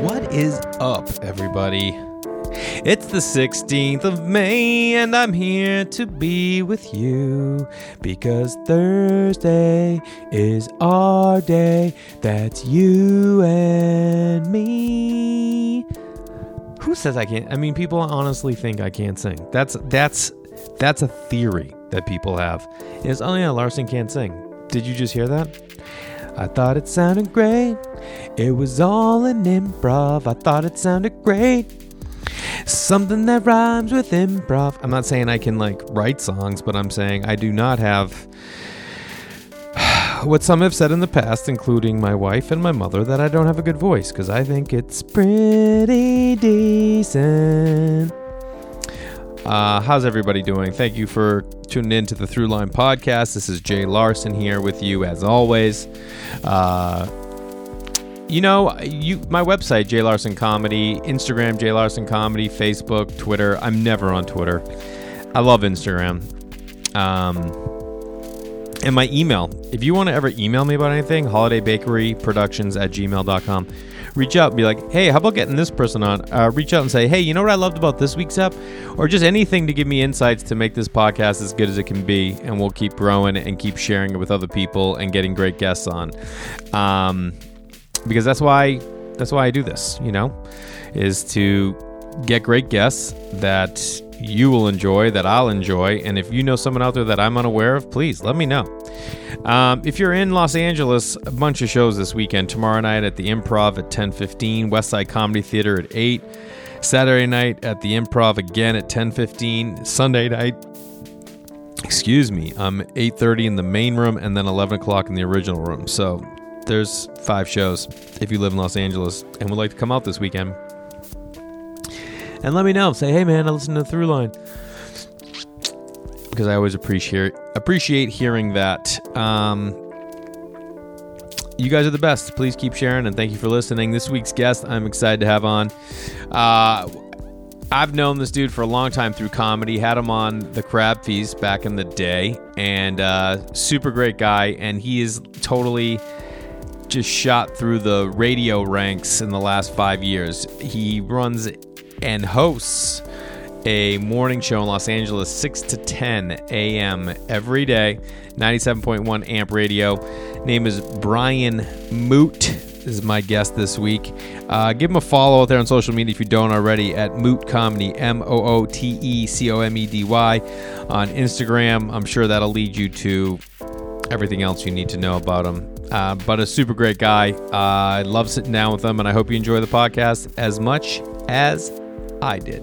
What is up, everybody? It's the 16th of May, and I'm here to be with you because Thursday is our day. That's you and me. Who says I can't? I mean, people honestly think I can't sing. That's that's that's a theory that people have. Is oh yeah, Larson can't sing. Did you just hear that? I thought it sounded great. It was all an improv. I thought it sounded great. Something that rhymes with improv. I'm not saying I can like write songs, but I'm saying I do not have what some have said in the past, including my wife and my mother, that I don't have a good voice because I think it's pretty decent. Uh, how's everybody doing? Thank you for tuning in to the Throughline Podcast. This is Jay Larson here with you as always. Uh, you know, you my website Jay Larson Comedy, Instagram Jay Larson Comedy, Facebook, Twitter. I'm never on Twitter. I love Instagram. Um, and my email. If you want to ever email me about anything, holidaybakeryproductions at gmail.com. Reach out and be like, hey, how about getting this person on? Uh, reach out and say, hey, you know what I loved about this week's ep? Or just anything to give me insights to make this podcast as good as it can be. And we'll keep growing and keep sharing it with other people and getting great guests on. Um, because that's why that's why I do this, you know, is to get great guests that you will enjoy, that I'll enjoy, and if you know someone out there that I'm unaware of, please let me know. Um, if you're in Los Angeles, a bunch of shows this weekend. Tomorrow night at the Improv at 10:15, Westside Comedy Theater at 8. Saturday night at the Improv again at 10:15. Sunday night, excuse me, um, 8:30 in the main room, and then 11 o'clock in the original room. So there's five shows if you live in Los Angeles and would like to come out this weekend. And let me know. Say, hey man, I listen to Throughline. Because I always appreciate appreciate hearing that. Um, you guys are the best. Please keep sharing and thank you for listening. This week's guest, I'm excited to have on. Uh, I've known this dude for a long time through comedy. Had him on the Crab Feast back in the day, and uh, super great guy. And he is totally just shot through the radio ranks in the last five years. He runs and hosts a morning show in Los Angeles, 6 to 10 a.m. every day, 97.1 amp radio. Name is Brian Moote. Is my guest this week. Uh, give him a follow out there on social media if you don't already at Moote Comedy, M O O T E C O M E D Y, on Instagram. I'm sure that'll lead you to everything else you need to know about him. Uh, but a super great guy. Uh, I love sitting down with him, and I hope you enjoy the podcast as much as I did.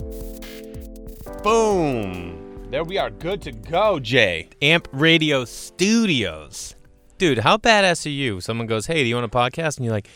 Boom. There we are, good to go, Jay. Amp Radio Studios. Dude, how badass are you? Someone goes, Hey, do you want a podcast? And you're like,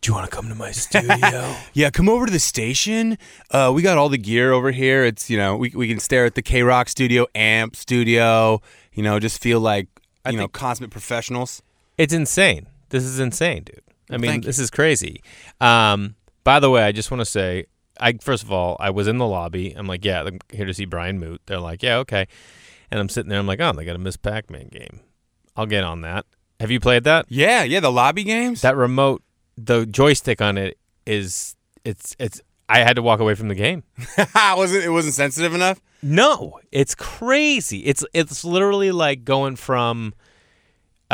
Do you want to come to my studio? Yeah, come over to the station. Uh, we got all the gear over here. It's you know we we can stare at the KROQ studio, Amp studio. You know, just feel like you know think- consummate professionals. it's insane. This is insane, dude. I mean, thank you. this is crazy. Um, by the way, I just want to say, I first of all, I was in the lobby. I'm like, yeah, I'm here to see Brian Moote. They're like, yeah, okay. And I'm sitting there. I'm like, oh, they got a Miss Pac-Man game. I'll get on that. Have you played that? Yeah, yeah, the lobby games. That remote, the joystick on it is, it's, it's. I had to walk away from the game. wasn't it wasn't sensitive enough. No, it's crazy. It's it's literally like going from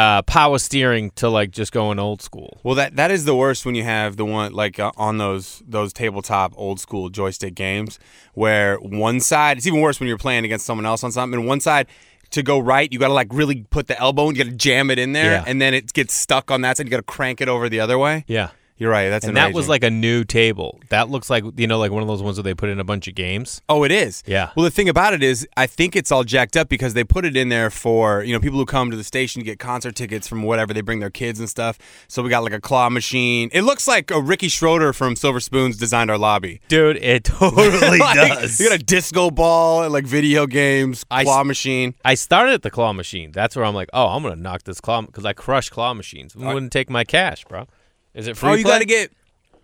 uh, power steering to like just going old school. Well, that that is the worst when you have the one like uh, on those those tabletop old school joystick games where one side. It's even worse when you're playing against someone else on something. And one side to go right, you got to like really put the elbow and you got to jam it in there, Yeah. and then it gets stuck on that side. You got to crank it over the other way. Yeah. You're right. That's and that was like a new table. That looks like you know, like one of those ones where they put in a bunch of games. Oh, it is. Yeah. Well, the thing about it is, I think it's all jacked up because they put it in there for you know people who come to the station to get concert tickets from whatever they bring their kids and stuff. So we got like a claw machine. It looks like a Ricky Schroder from Silver Spoons designed our lobby. Dude, it totally Like, does. You got a disco ball and like video games, I claw s- machine. I started at the claw machine. That's where I'm like, oh, I'm gonna knock this claw because I crush claw machines. Wouldn't take my cash, bro. Is it free? Oh, you got to get.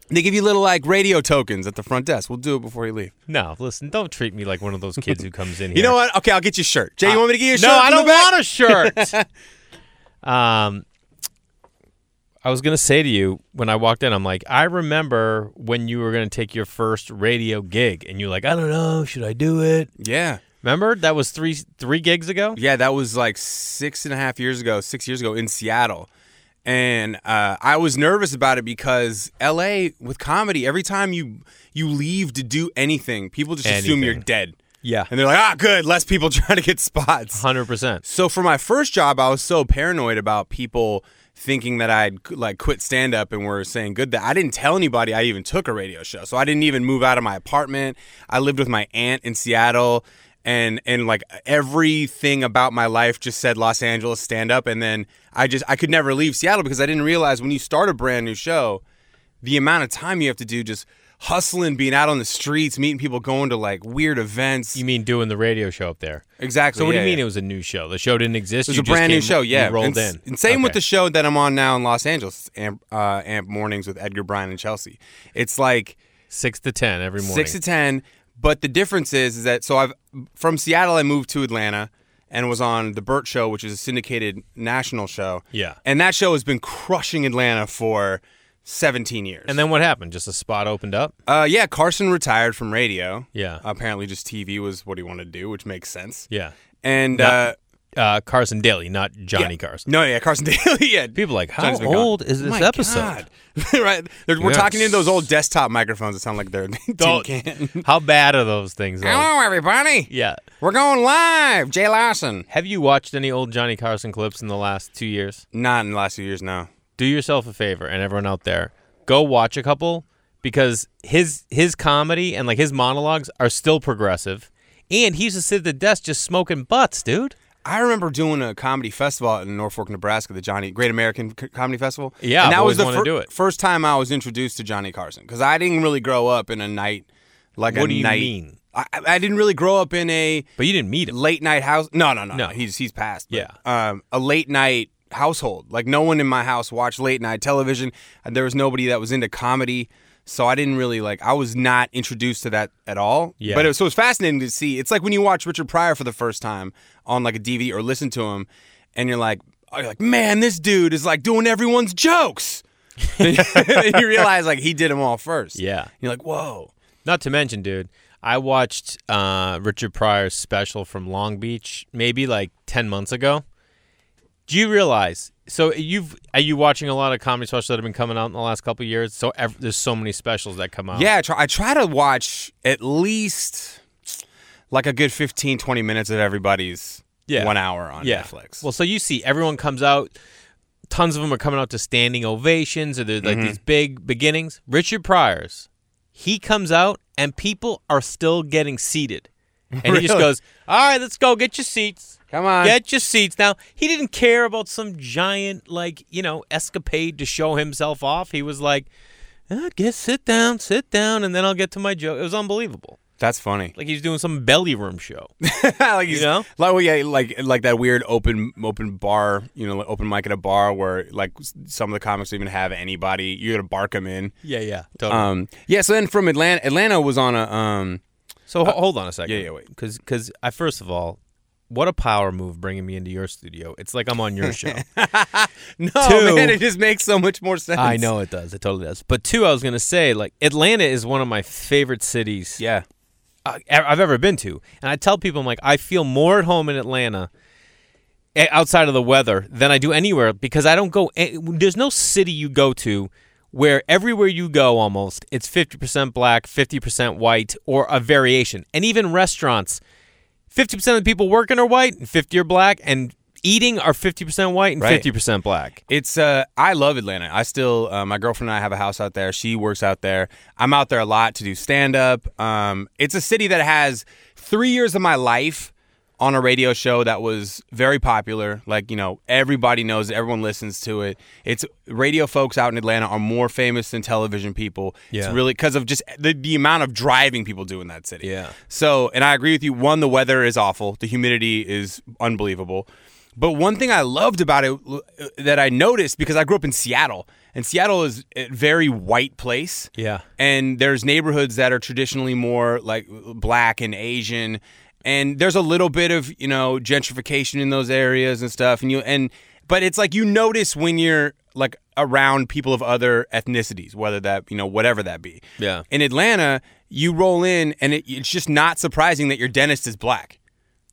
They give you little like radio tokens at the front desk. We'll do it before you leave. No, listen, don't treat me like one of those kids who comes in here. You know what? Okay, I'll get you a shirt. Jay, you want me to get you a shirt? No, I don't want a shirt. um, I was gonna say to you when I walked in, I'm like, I remember when you were gonna take your first radio gig, and you're like, I don't know, should I do it? Yeah. Remember that was three three gigs ago. Yeah, that was like six and a half years ago, six years ago in Seattle. And uh, I was nervous about it because LA with comedy, every time you you leave to do anything, people just assume you're dead. Yeah, And they're like, ah, good, less people trying to get spots. hundred percent. So for my first job, I was so paranoid about people thinking that I'd like quit stand up and were saying good that I didn't tell anybody I even took a radio show. So I didn't even move out of my apartment. I lived with my aunt in Seattle and and like everything about my life just said Los Angeles stand up and then I just I could never leave Seattle because I didn't realize when you start a brand new show the amount of time you have to do just hustling being out on the streets meeting people going to like weird events You mean doing the radio show up there? exactly So what do yeah, you mean yeah. it was a new show? The show didn't exist. It was you a just brand new came- show, you yeah. rolled and, in. And same with Okay. the show that I'm on now in Los Angeles, Amp, uh, Amp Mornings with Edgar Bryan and Chelsea. It's like six to ten every morning. six to ten, but the difference is, is that so I've from Seattle I moved to Atlanta and was on the Bert Show, which is a syndicated national show. Yeah. and that show has been crushing Atlanta for 17 years. And then what happened? Just a spot opened up. uh, yeah, Carson retired from radio. Yeah. apparently just TV was what he wanted to do, which makes sense. Yeah. And Not- uh, Uh, Carson Daly, not Johnny yeah. Carson. No, yeah, Carson Daly. yeah, People are like, how Johnny's old is this My episode? Right, They're- we're talking into those old desktop microphones that sound like they're tin can. How bad are those things? Though? Hello, everybody. Yeah. We're going live. Jay Lawson. Have you watched any old Johnny Carson clips in the last two years? Not in the last two years, no. Do yourself a favor, and everyone out there, go watch a couple because his his comedy and like his monologues are still progressive, and he used to sit at the desk just smoking butts, dude. I remember doing a comedy festival in Norfolk, Nebraska, the Johnny Great American C- Comedy Festival. Yeah, and that was the wanted to do it. first time I was introduced to Johnny Carson because I didn't really grow up in a night like a do you night. mean? I, I didn't really grow up in a But you didn't meet him. late night house. No, no, no, No. no. He's he's passed. but, Yeah. Um, a late night household. Like no one in my house watched late night television. and There was nobody that was into comedy. So I didn't really like. I was not introduced to that at all. Yeah. But it was, so it's fascinating to see. It's like when you watch Richard Pryor for the first time on like a DVD or listen to him, and you're like, oh, you're like, man, this dude is like doing everyone's jokes. you realize like he did them all first. Yeah. You're like, whoa. Not to mention, dude, I watched uh, Richard Pryor's special from Long Beach maybe like ten months ago. Do you realize? So you've are you watching a lot of comedy specials that have been coming out in the last couple of years? So ev- there's so many specials that come out. Yeah, I try, I try to watch at least like a good 15, 20 minutes of everybody's Yeah. one hour on yeah. Netflix. Well, so you see, everyone comes out. Tons of them are coming out to standing ovations, or they're like Mm-hmm. these big beginnings. Richard Pryor's, he comes out, and people are still getting seated, and he just goes, "All right, let's go, get your seats." Come on. Get your seats. Now, he didn't care about some giant, like, you know, escapade to show himself off. He was like, "Uh, get sit down, sit down, and then I'll get to my joke. It was unbelievable. That's funny. Like he's doing some belly room show. like You know? like well, yeah, like like that weird open open bar, you know, like open mic at a bar where like some of the comics don't even have anybody. You got to bark them in. yeah, yeah. Totally. Um, yeah. So then from Atlanta, Atlanta was on a um. so ho- hold on a second. yeah, yeah, wait. Because Because I first of all, what a power move bringing me into your studio. It's like I'm on your show. No Two- man, it just makes so much more sense. I know it does. It totally does. But two, I was gonna say, like Atlanta is one of my favorite cities. Yeah. uh, I've ever been to. And I tell people, I'm like, I feel more at home in Atlanta outside of the weather than I do anywhere because I don't go. There's no city you go to where everywhere you go almost it's 50% black, 50% white, or a variation. And even restaurants, 50% of the people working are white and 50 are black, and eating are 50% white and Right. 50% black. It's uh I love Atlanta. I still uh, my girlfriend and I have a house out there. She works out there. I'm out there a lot to do stand up. Um it's a city that has 3 years of my life on a radio show that was very popular. Like, you know, everybody knows it, everyone listens to it. It's radio folks out in Atlanta are more famous than television people. It's really because of just the, the amount of driving people do in that city. Yeah. So, and I agree with you. One, the weather is awful. The humidity is unbelievable. But one thing I loved about it that I noticed because I grew up in Seattle, and Seattle is a very white place. Yeah. And there's neighborhoods that are traditionally more like black and Asian, and there's a little bit of you know gentrification in those areas and stuff. And you and but it's like you notice when you're like around people of other ethnicities, whether that you know whatever that be. Yeah. In Atlanta, you roll in and it, it's just not surprising that your dentist is black.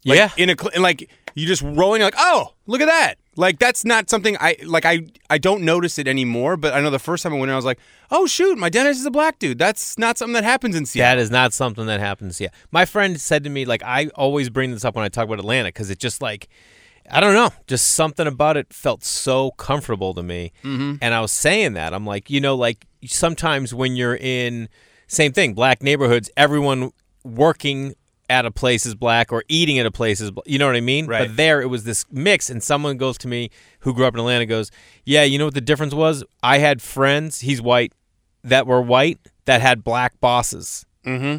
Like, Yeah. In a like you just rolling like, oh, look at that. Like that's not something I like. I I don't notice it anymore. But I know the first time I went in, I was like, oh shoot, my dentist is a black dude. That's not something that happens in Seattle. That is not something that happens. Yeah, my friend said to me like I always bring this up when I talk about Atlanta because it just like I don't know, just something about it felt so comfortable to me. Mm-hmm. And I was saying that I'm like, you know, like sometimes when you're in same thing, black neighborhoods, everyone working at a place is black or eating at a place is, bl- you know what I mean? Right. But there it was this mix, and someone goes to me who grew up in Atlanta goes, yeah, you know what the difference was? I had friends, he's white, that were white that had black bosses mm-hmm.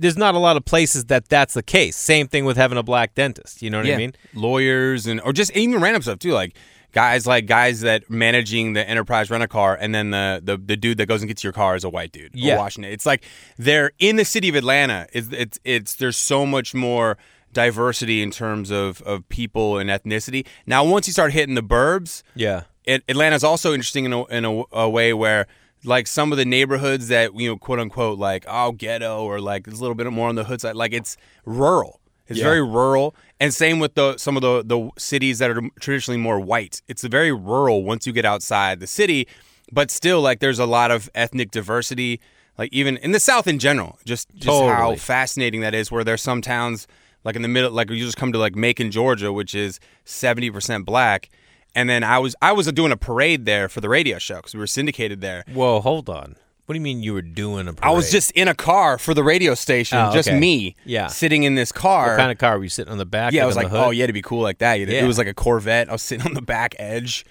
there's not a lot of places that that's the case. Same thing with having a black dentist. You know what I mean? lawyers and or just even random stuff too, like guys like guys that managing the enterprise rent a car, and then the, the the dude that goes and gets your car is a white dude. Yeah. washing it. It's like they're in the city of Atlanta. It's it's it's there's so much more diversity in terms of of people and ethnicity. Now, once you start hitting the burbs, Yeah. it, Atlanta's also interesting in a, in a, a way where like some of the neighborhoods that you know quote unquote like oh ghetto or like it's a little bit more on the hood side like it's rural it's Yeah. very rural and same with the some of the the cities that are traditionally more white it's very rural once you get outside the city but still like there's a lot of ethnic diversity like even in the south in general just just how fascinating that is where there's some towns like in the middle like you just come to like Macon Georgia which is 70% black and then I was I was doing a parade there for the radio show because we were syndicated there. Whoa, hold on. What do you mean you were doing a parade? I was just in a car for the radio station, Oh, just okay. me, Yeah. sitting in this car. What kind of car were you sitting on the back? yeah, I was like, oh, yeah, to be cool like that. It Yeah. was like a Corvette. I was sitting on the back edge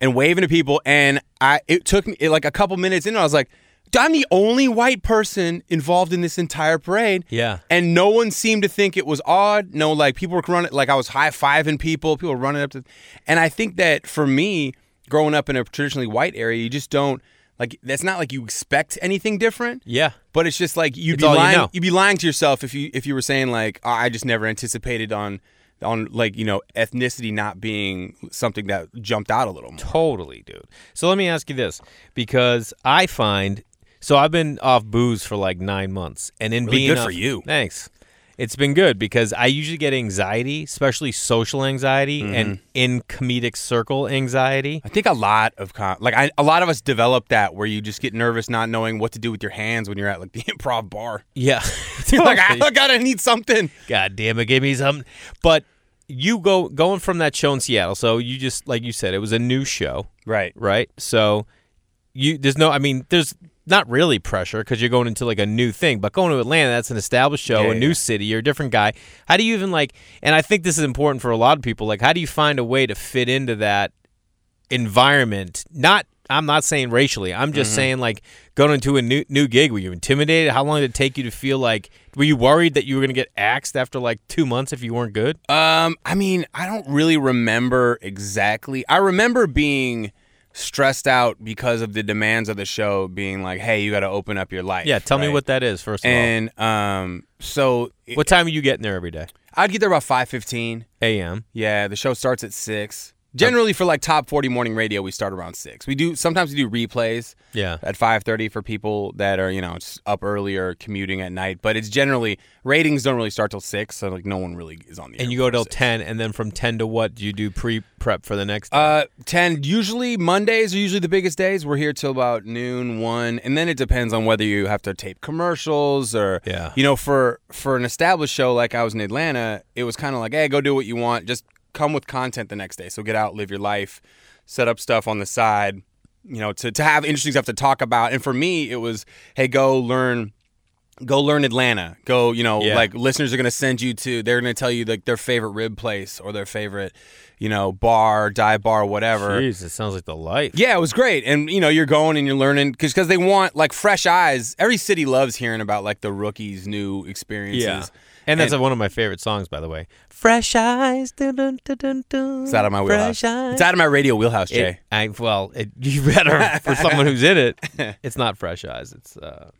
and waving to people, and I it took me like a couple minutes in. And I was like, I'm the only white person involved in this entire parade. Yeah. and no one seemed to think it was odd. No, like people were running, like I was high fiving people. People were running up to, and I think that for me, growing up in a traditionally white area, you just don't like. That's not like you expect anything different. Yeah. But it's just like you'd It's be you lying. know. would be lying to yourself if you if you were saying like oh, I just never anticipated on on like you know ethnicity not being something that jumped out a little more. Totally, dude. So let me ask you this because I find so I've been off booze for like nine months, and in Really being good off- for you. Thanks. It's been good because I usually get anxiety, especially social anxiety Mm-hmm. and in comedic circle anxiety. I think a lot of con- like I, a lot of us develop that where you just get nervous not knowing what to do with your hands when you're at like the improv bar. Yeah. Like I gotta need something. God damn it, give me something. But you go going from that show in Seattle, so you just like you said, it was a new show, Right. right? So you there's no I mean, there's not really pressure because you're going into like a new thing, but going to Atlanta, that's an established show, Yeah, a new city, you're a different guy. How do you even like and I think this is important for a lot of people, like how do you find a way to fit into that environment? Not I'm not saying racially. I'm Mm-hmm. just saying like going into a new new gig. Were you intimidated? How long did it take you to feel like? Were you worried that you were going to get axed after like two months if you weren't good? Um, I mean, I don't really remember exactly. I remember being stressed out because of the demands of the show being like, "Hey, you got to open up your life." Yeah, tell me what that is first of And um, so all. What time are you getting there every day? I'd get there about five fifteen. A.M. Yeah, the show starts at six. Generally, for like top forty morning radio, we start around six. We do sometimes we do replays Yeah. at five thirty for people that are you know just up early or commuting at night. But it's generally ratings don't really start till six, so like no one really is on the. air And you go before till six. ten, and then from ten to what? Do you do pre prep for the next? Day? Uh, ten. Usually Mondays are usually the biggest days. We're here till about noon, one, and then it depends on whether you have to tape commercials or Yeah. You know, for for an established show like I was in Atlanta, it was kind of like, hey, go do what you want. Just come with content the next day. So get out, live your life, set up stuff on the side. You know, to to have interesting stuff to talk about. And for me, it was, hey, go learn go learn Atlanta. Go, you know, Yeah. like listeners are going to send you to, they're going to tell you like their favorite rib place or their favorite, you know, bar, dive bar, whatever. Jeez, it sounds like the life. Yeah, it was great. And, you know, you're going and you're learning because they want like fresh eyes. Every city loves hearing about like the rookies' new experiences. Yeah. And that's one of my favorite songs, by the way. Fresh eyes. Dun, dun, dun, It's out of my wheelhouse. Eyes. It's out of my radio wheelhouse, Jay. It, I well, it, you better for someone who's in it. It's not Fresh Eyes. It's uh,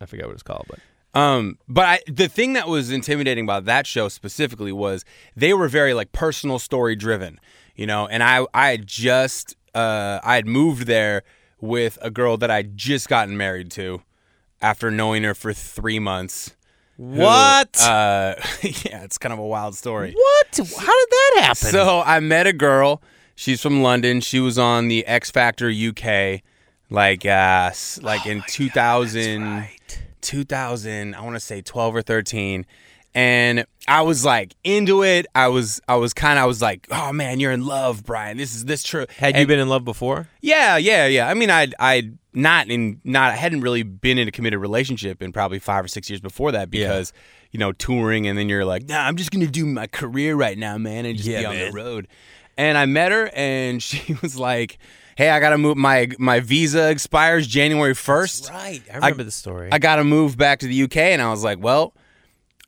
I forget what it's called, but Um, but I, the thing that was intimidating about that show specifically was they were very like personal story driven, you know. And I, I had just uh, I had moved there with a girl that I'd just gotten married to after knowing her for three months. Who, What? Uh, yeah, it's kind of a wild story. what? How did that happen? So I met a girl. She's from London. She was on the X Factor UK, like uh, like in 2000, 2000. I want to say 12 or 13. And I was like into it. I was I was kind of I was like, oh man, you're in love, Brian. This is this true. Had you been in love before? yeah, yeah, yeah. I mean, I'd, I'd not in, not, I hadn't really been in a committed relationship in probably five or six years before that Yeah. because, you know, touring and then you're like, nah, I'm just going to do my career right now, man, and just Yeah, be on man. the road. And I met her and she was like, hey, I got to move, my, my visa expires January 1st. Right. I remember the story. I got to move back to the UK. And I was like, well,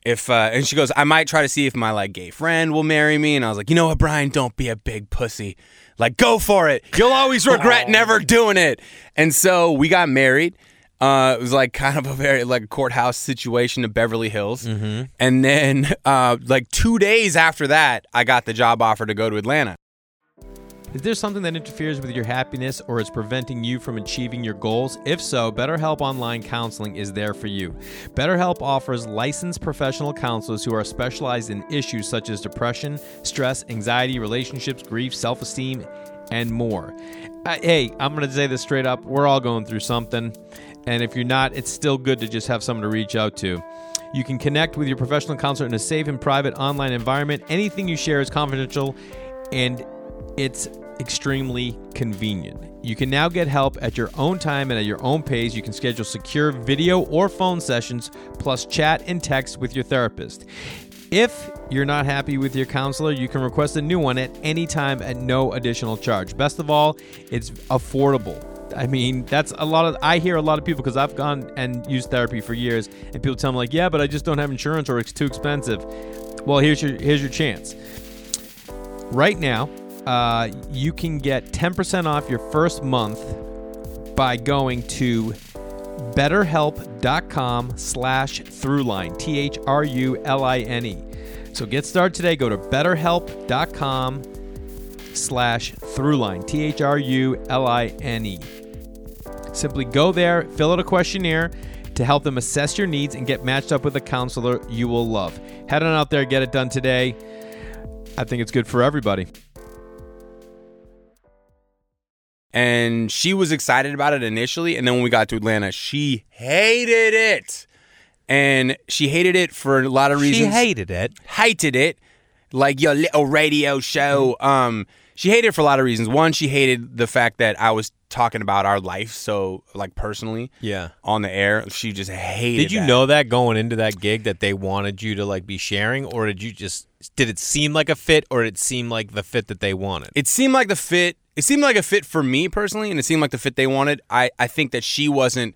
if uh, and she goes, I might try to see if my like gay friend will marry me. And I was like, you know what, Brian, don't be a big pussy. Like, go for it. You'll always regret never doing it. And so we got married. Uh, it was like kind of a very like a courthouse situation in Beverly Hills. Mm-hmm. And then uh, like two days after that, I got the job offer to go to Atlanta. Is there something that interferes with your happiness or is preventing you from achieving your goals? If so, BetterHelp Online Counseling is there for you. BetterHelp offers licensed professional counselors who are specialized in issues such as depression, stress, anxiety, relationships, grief, self esteem, and more. Uh, hey, I'm going to say this straight up. We're all going through something. And if you're not, it's still good to just have someone to reach out to. You can connect with your professional counselor in a safe and private online environment. Anything you share is confidential and it's extremely convenient. You can now get help at your own time and at your own pace. You can schedule secure video or phone sessions, plus chat and text with your therapist. If you're not happy with your counselor, you can request a new one at any time at no additional charge. Best of all, it's affordable. I mean, that's a lot of. I hear a lot of people because I've gone and used therapy for years, and people tell me like, "Yeah, but I just don't have insurance or it's too expensive." Well, here's your here's your chance. Right now, uh, you can get 10% off your first month by going to betterhelp.com slash throughline t-h-r-u-l-i-n-e so get started today. Go to betterhelp.com slash throughline t-h-r-u-l-i-n-e simply go there fill out a questionnaire to help them assess your needs and get matched up with a counselor you will love. Head on out there get it done today. I think it's good for everybody and she was excited about it initially and then when we got to atlanta she hated it and she hated it for a lot of reasons. she hated it. hated it like your little radio show um she hated it for a lot of reasons one she hated the fact that i was talking about our life so like personally Yeah. on the air she just hated Did you that. know that going into that gig that they wanted you to like be sharing, or did you just did it seem like a fit, or did it seem like the fit that they wanted? it seemed like the fit it seemed like a fit for me personally and it seemed like the fit they wanted i i think that she wasn't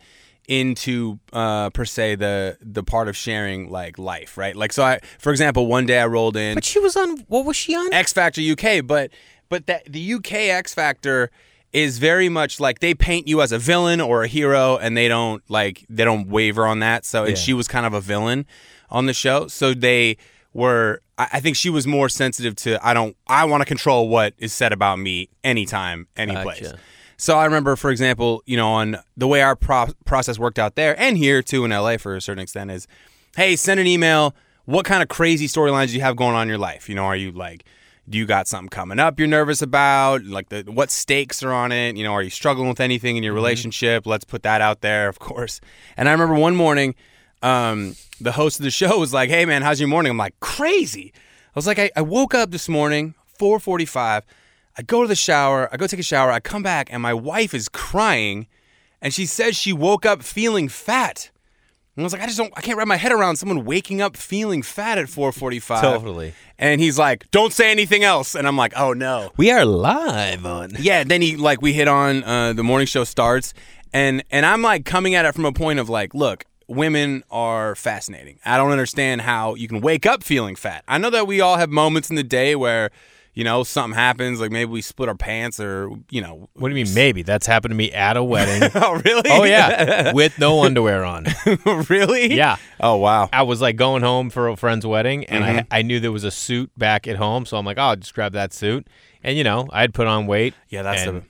into uh per se the the part of sharing like life right like so i for example one day i rolled in but she was on. What was she on? X Factor UK, but but that the UK X Factor is very much like they paint you as a villain or a hero, and they don't like they don't waver on that. So and Yeah. she was kind of a villain on the show, so they were. I I think she was more sensitive to I don't I want to control what is said about me anytime, any place. Gotcha. So I remember, for example, you know, on the way our pro- process worked out there, and here too in LA for a certain extent, is, hey, send an email. What kind of crazy storylines do you have going on in your life? You know, are you like, do you got something coming up you're nervous about? Like, the what stakes are on it? You know, are you struggling with anything in your mm-hmm. relationship? Let's put that out there, of course. And I remember one morning, um, the host of the show was like, "Hey, man, how's your morning?" I'm like, "Crazy." I was like, I, I woke up this morning, 4:45. I go to the shower. I go take a shower. I come back, and my wife is crying, and she says she woke up feeling fat. And I was like, I just don't, I can't wrap my head around someone waking up feeling fat at 4:45. Totally. And he's like, "Don't say anything else." And I'm like, "Oh no." We are live on. Yeah, then he like we hit on uh, the morning show starts, and and I'm like coming at it from a point of like, look, women are fascinating. I don't understand how you can wake up feeling fat. I know that we all have moments in the day where, you know, something happens, like maybe we split our pants or you know. What do you mean? Maybe that's happened to me at a wedding. Oh really? oh yeah, with no underwear on. really? Yeah. Oh wow. I was like going home for a friend's wedding, and Mm-hmm. I I knew there was a suit back at home, so I'm like, oh, I'll just grab that suit. And you know, I had put on weight. Yeah, that's the-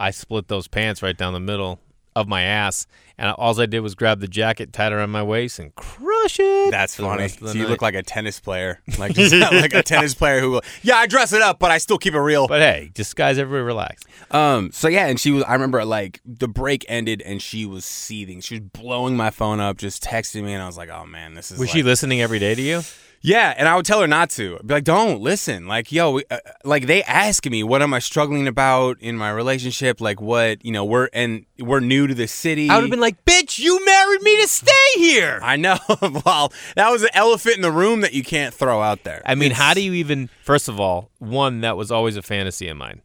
I split those pants right down the middle of my ass, and all I did was grab the jacket, tie it around my waist, and crush it. That's funny. So you night. look like a tennis player, like just like a tennis player who, yeah, I dress it up, but I still keep it real. But hey, just guys, everybody relax. Um. So yeah, and she was. I remember like the break ended, and she was seething. She was blowing my phone up, just texting me, and I was like, "Oh man, this is." Was like- she listening every day to you? Yeah, and I would tell her not to. I'd be like, "Don't listen." Like, yo, uh, like they ask me, "What am I struggling about in my relationship?" Like, what you know, we're and we're new to the city. I would have been like, "Bitch, you married me to stay here." I know. well, that was an elephant in the room that you can't throw out there. I mean, It's- how do you even? First of all, one that was always a fantasy of mine.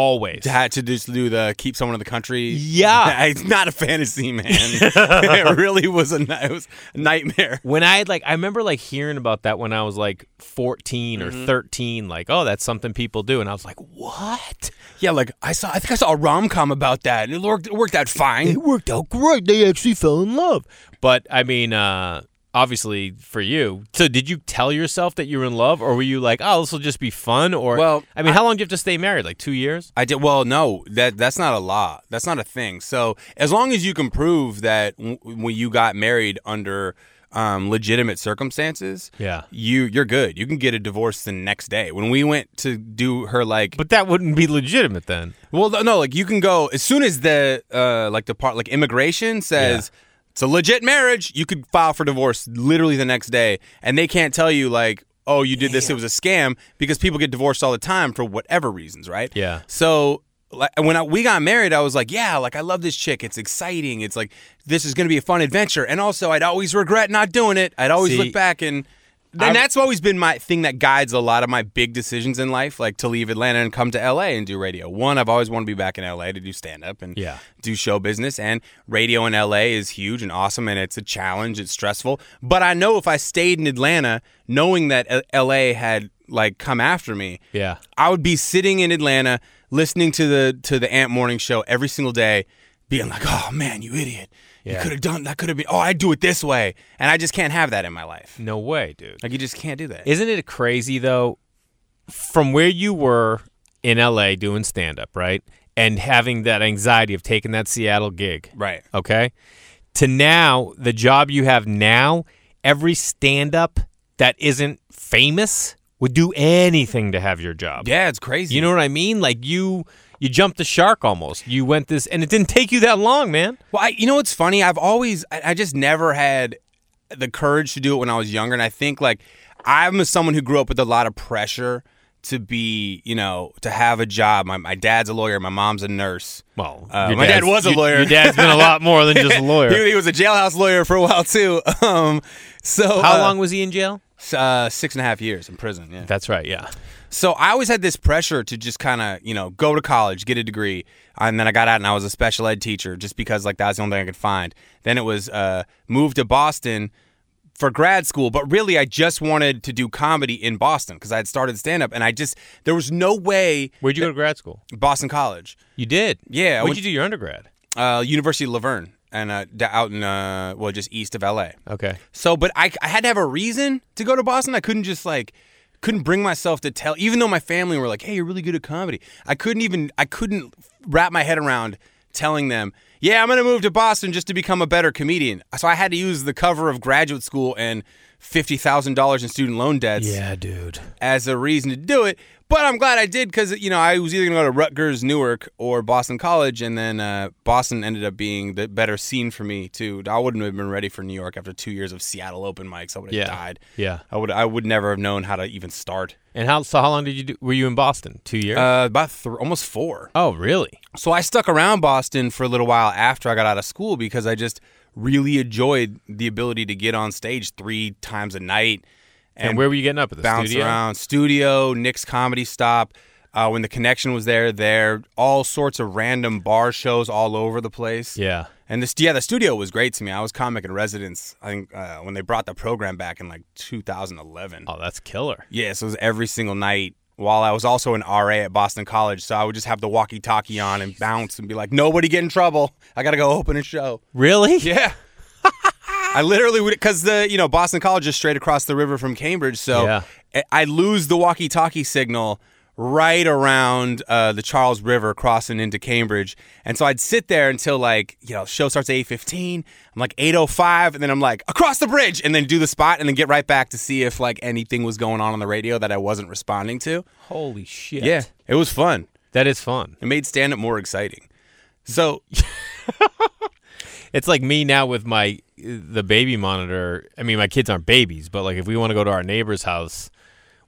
Always. had to just do the keep someone in the country. Yeah. it's not a fantasy, man. it really was a it was a nightmare. when I had like I remember like hearing about that when I was like 14 Mm-hmm. or 13 like oh that's something people do and I was like what Yeah, like I saw. I think I saw a rom com about that. and It worked. It worked out fine. It worked out great they actually fell in love but I mean uh obviously for you so did you tell yourself that you were in love or were you like oh this will just be fun or Well, I mean how long do you have to stay married like 2 years I did. Well, no, that that's not a law. That's not a thing. So as long as you can prove that w- when you got married under um, legitimate circumstances, Yeah. you you're good. You can get a divorce the next day. When we went to do her like but that wouldn't be legitimate then Well, no, like you can go as soon as the uh, like the part like immigration says it's a legit marriage. You could file for divorce literally the next day, and they can't tell you like, oh, you did this, it was a scam, because people get divorced all the time for whatever reasons, right? Yeah. So. Like when I, we got married, I was like, "Yeah, like I love this chick. It's exciting. It's like this is going to be a fun adventure." And also, I'd always regret not doing it. I'd always See, look back and and that's always been my thing that guides a lot of my big decisions in life, like to leave Atlanta and come to LA and do radio. One, I've always wanted to be back in LA to do stand up and Yeah. do show business. And radio in LA is huge and awesome, and it's a challenge. It's stressful, but I know if I stayed in Atlanta, knowing that LA had like come after me, Yeah. I would be sitting in Atlanta listening to the to the Amp Morning Show every single day, being like, "Oh man, you idiot! You could have done that. Could have been. Oh, I'd do it this way." And I just can't have that in my life. no way dude Like you just can't do that. Isn't it crazy though? From where you were in LA doing stand up, right? And having that anxiety of taking that Seattle gig. right. Okay. To now, the job you have now, every stand up that isn't famous would do anything to have your job. Yeah, it's crazy. You know what I mean? Like you you jumped the shark almost. You went this and it didn't take you that long, man. Well, I, you know what's funny? I've always, I, I just never had the courage to do it when I was younger, and I think like I'm someone who grew up with a lot of pressure to be, you know, to have a job. My, my dad's a lawyer, my mom's a nurse. Well, Uh, my dad was a your- lawyer. Your dad's been a lot more than just a lawyer. he, he was a jailhouse lawyer for a while too. Um, so How uh, long was he in jail? Uh, six and a half years in prison. Yeah. That's right, yeah. So I always had this pressure to just kind of, you know, go to college, get a degree, and then I got out and I was a special ed teacher just because like that was the only thing I could find. Then it was uh, move to Boston for grad school, but really I just wanted to do comedy in Boston because I had started stand up, and I just there was no way Where'd you go to grad school? Boston College, You did. Yeah, Where'd went- you do your undergrad? uh, University of La Verne, and uh, d- out in uh, well just east of LA. Okay. So, but I, I had to have a reason to go to Boston. I couldn't just like, couldn't bring myself to tell, even though my family were like, hey, you're really good at comedy. I couldn't even, I couldn't wrap my head around telling them, yeah, I'm going to move to Boston just to become a better comedian. So I had to use the cover of graduate school and $50,000 in student loan debts Yeah, dude. as a reason to do it. But I'm glad I did because you know I was either going to go to Rutgers, Newark, or Boston College, and then uh, Boston ended up being the better scene for me too. I wouldn't have been ready for New York after two years of Seattle open mics. I would have Yeah. died. Yeah. I would. I would never have known how to even start. And how so how long did you do were you in Boston? 2 years? Uh, about th- almost four. oh, really? So I stuck around Boston for a little while after I got out of school because I just really enjoyed the ability to get on stage three times a night And, where were you getting up at the bounce studio? around studio nick's comedy stop uh, when the connection was there there all sorts of random bar shows all over the place Yeah. and this yeah the studio was great to me i was comic in residence i think uh, when they brought the program back in like 2011 Oh, that's killer. yeah so it was every single night while I was also an RA at Boston College, so I would just have the walkie-talkie on and bounce and be like, "Nobody get in trouble! I gotta go open a show." Really? Yeah. I literally would because the you know Boston College is straight across the river from Cambridge, so Yeah. I- lose the walkie-talkie signal right around uh, the Charles River crossing into Cambridge. And so I'd sit there until like, you know, show starts at 8.15. I'm like 8.05 and then I'm like, across the bridge and then do the spot and then get right back to see if like anything was going on on the radio that I wasn't responding to. Holy shit. Yeah, it was fun. That is fun. It made stand up more exciting. So It's like me now with my the baby monitor. I mean, my kids aren't babies, but like if we want to go to our neighbor's house,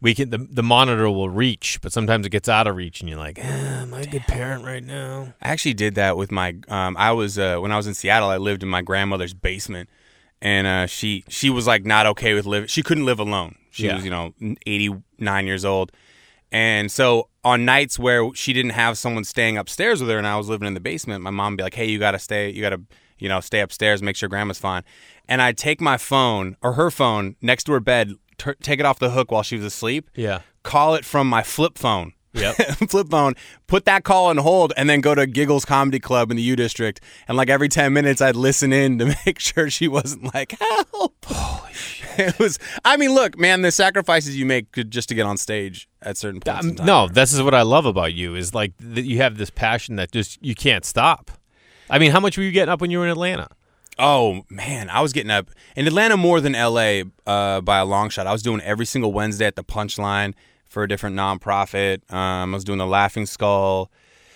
we can the, the monitor will reach, but sometimes it gets out of reach and you're like, eh, am I a good parent right now? I actually did that with my. Um, I was uh, when I was in Seattle. I lived in my grandmother's basement, and uh, she she was like not okay with living. She couldn't live alone. She Yeah. was you know eighty nine years old, and so on nights where she didn't have someone staying upstairs with her, and I was living in the basement, my mom would be like, "Hey, you gotta stay. You gotta you know stay upstairs, make sure grandma's fine." And I'd take my phone or her phone next to her bed, t- take it off the hook while she was asleep. Yeah. Call it from my flip phone. Yep. flip phone, put that call on hold, and then go to Giggles Comedy Club in the U District. And like every 10 minutes, I'd listen in to make sure she wasn't like, help. Holy shit. It was, I mean, look, man, the sacrifices you make just to get on stage at certain points. in Um, time no, this is what I love about you is like that you have this passion that just you can't stop. I mean, how much were you getting up when you were in Atlanta? Oh, man, I was getting up in Atlanta more than LA uh, by a long shot. I was doing every single Wednesday at the Punchline for a different nonprofit. Um, I was doing the Laughing Skull.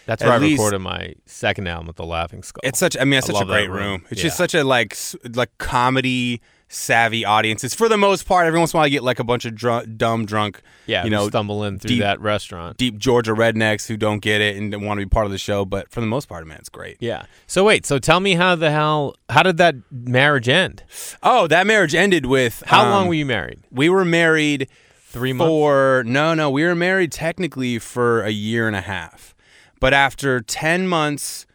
That's At where I least- recorded my second album with the Laughing Skull. It's such. I mean, it's I such a great room. room. It's just such a like like comedy savvy audiences for the most part. Every once in a while, I get like a bunch of drunk, dumb drunk, yeah, you know, stumbling through deep- that restaurant. deep Georgia rednecks who don't get it and want to be part of the show. But for the most part, man, it's great. Yeah. So wait, so tell me how the hell how did that marriage end? Oh, that marriage ended with How um, long were you married? We were married Three months. for no, no. We were married technically for a year and a half, but after ten months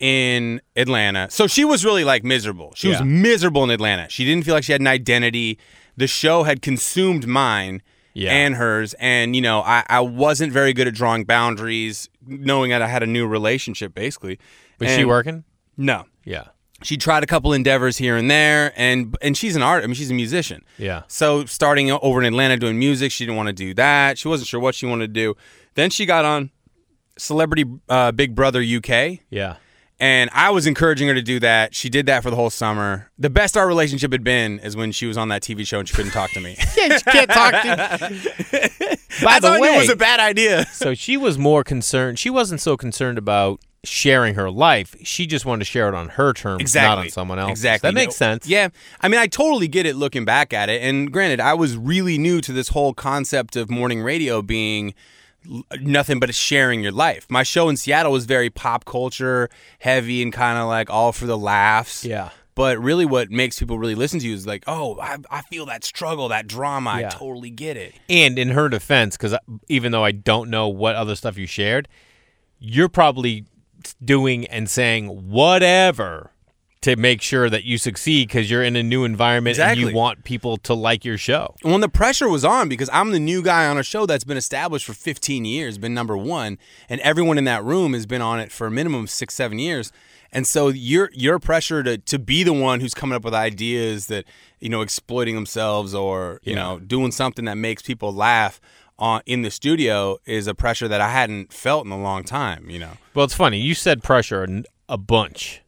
in Atlanta, so she was really like miserable. She was miserable in Atlanta. She didn't feel like she had an identity. The show had consumed mine Yeah. and hers, and you know, I, I wasn't very good at drawing boundaries, knowing that I had a new relationship, basically. Was she working? No. Yeah. She tried a couple endeavors here and there, and and she's an art. I mean, she's a musician. Yeah. So starting over in Atlanta doing music, she didn't want to do that. She wasn't sure what she wanted to do. Then she got on Celebrity uh, Big Brother UK, Yeah. And I was encouraging her to do that. She did that for the whole summer. The best our relationship had been is when she was on that TV show and she couldn't talk to me. Yeah, she can't talk to By I the thought it was a bad idea. so she was more concerned. She wasn't so concerned about sharing her life. She just wanted to share it on her terms, Exactly. not on someone else. Exactly. That makes sense. Yeah. I mean, I totally get it looking back at it. And granted, I was really new to this whole concept of morning radio being nothing but sharing your life. My show in Seattle was very pop culture heavy and kind of like all for the laughs. Yeah. But really, what makes people really listen to you is like, oh, I, I feel that struggle, that drama. Yeah. I totally get it. And in her defense, because even though I don't know what other stuff you shared, you're probably doing and saying whatever to make sure that you succeed because you're in a new environment and you want people to like your show. when the pressure was on because I'm the new guy on a show that's been established for 15 years, been number one, and everyone in that room has been on it for a minimum of six, seven years. And so your your pressure to to be the one who's coming up with ideas that you know exploiting themselves or you Yeah. know doing something that makes people laugh on in the studio is a pressure that I hadn't felt in a long time. You know, Well, it's funny. You said pressure a bunch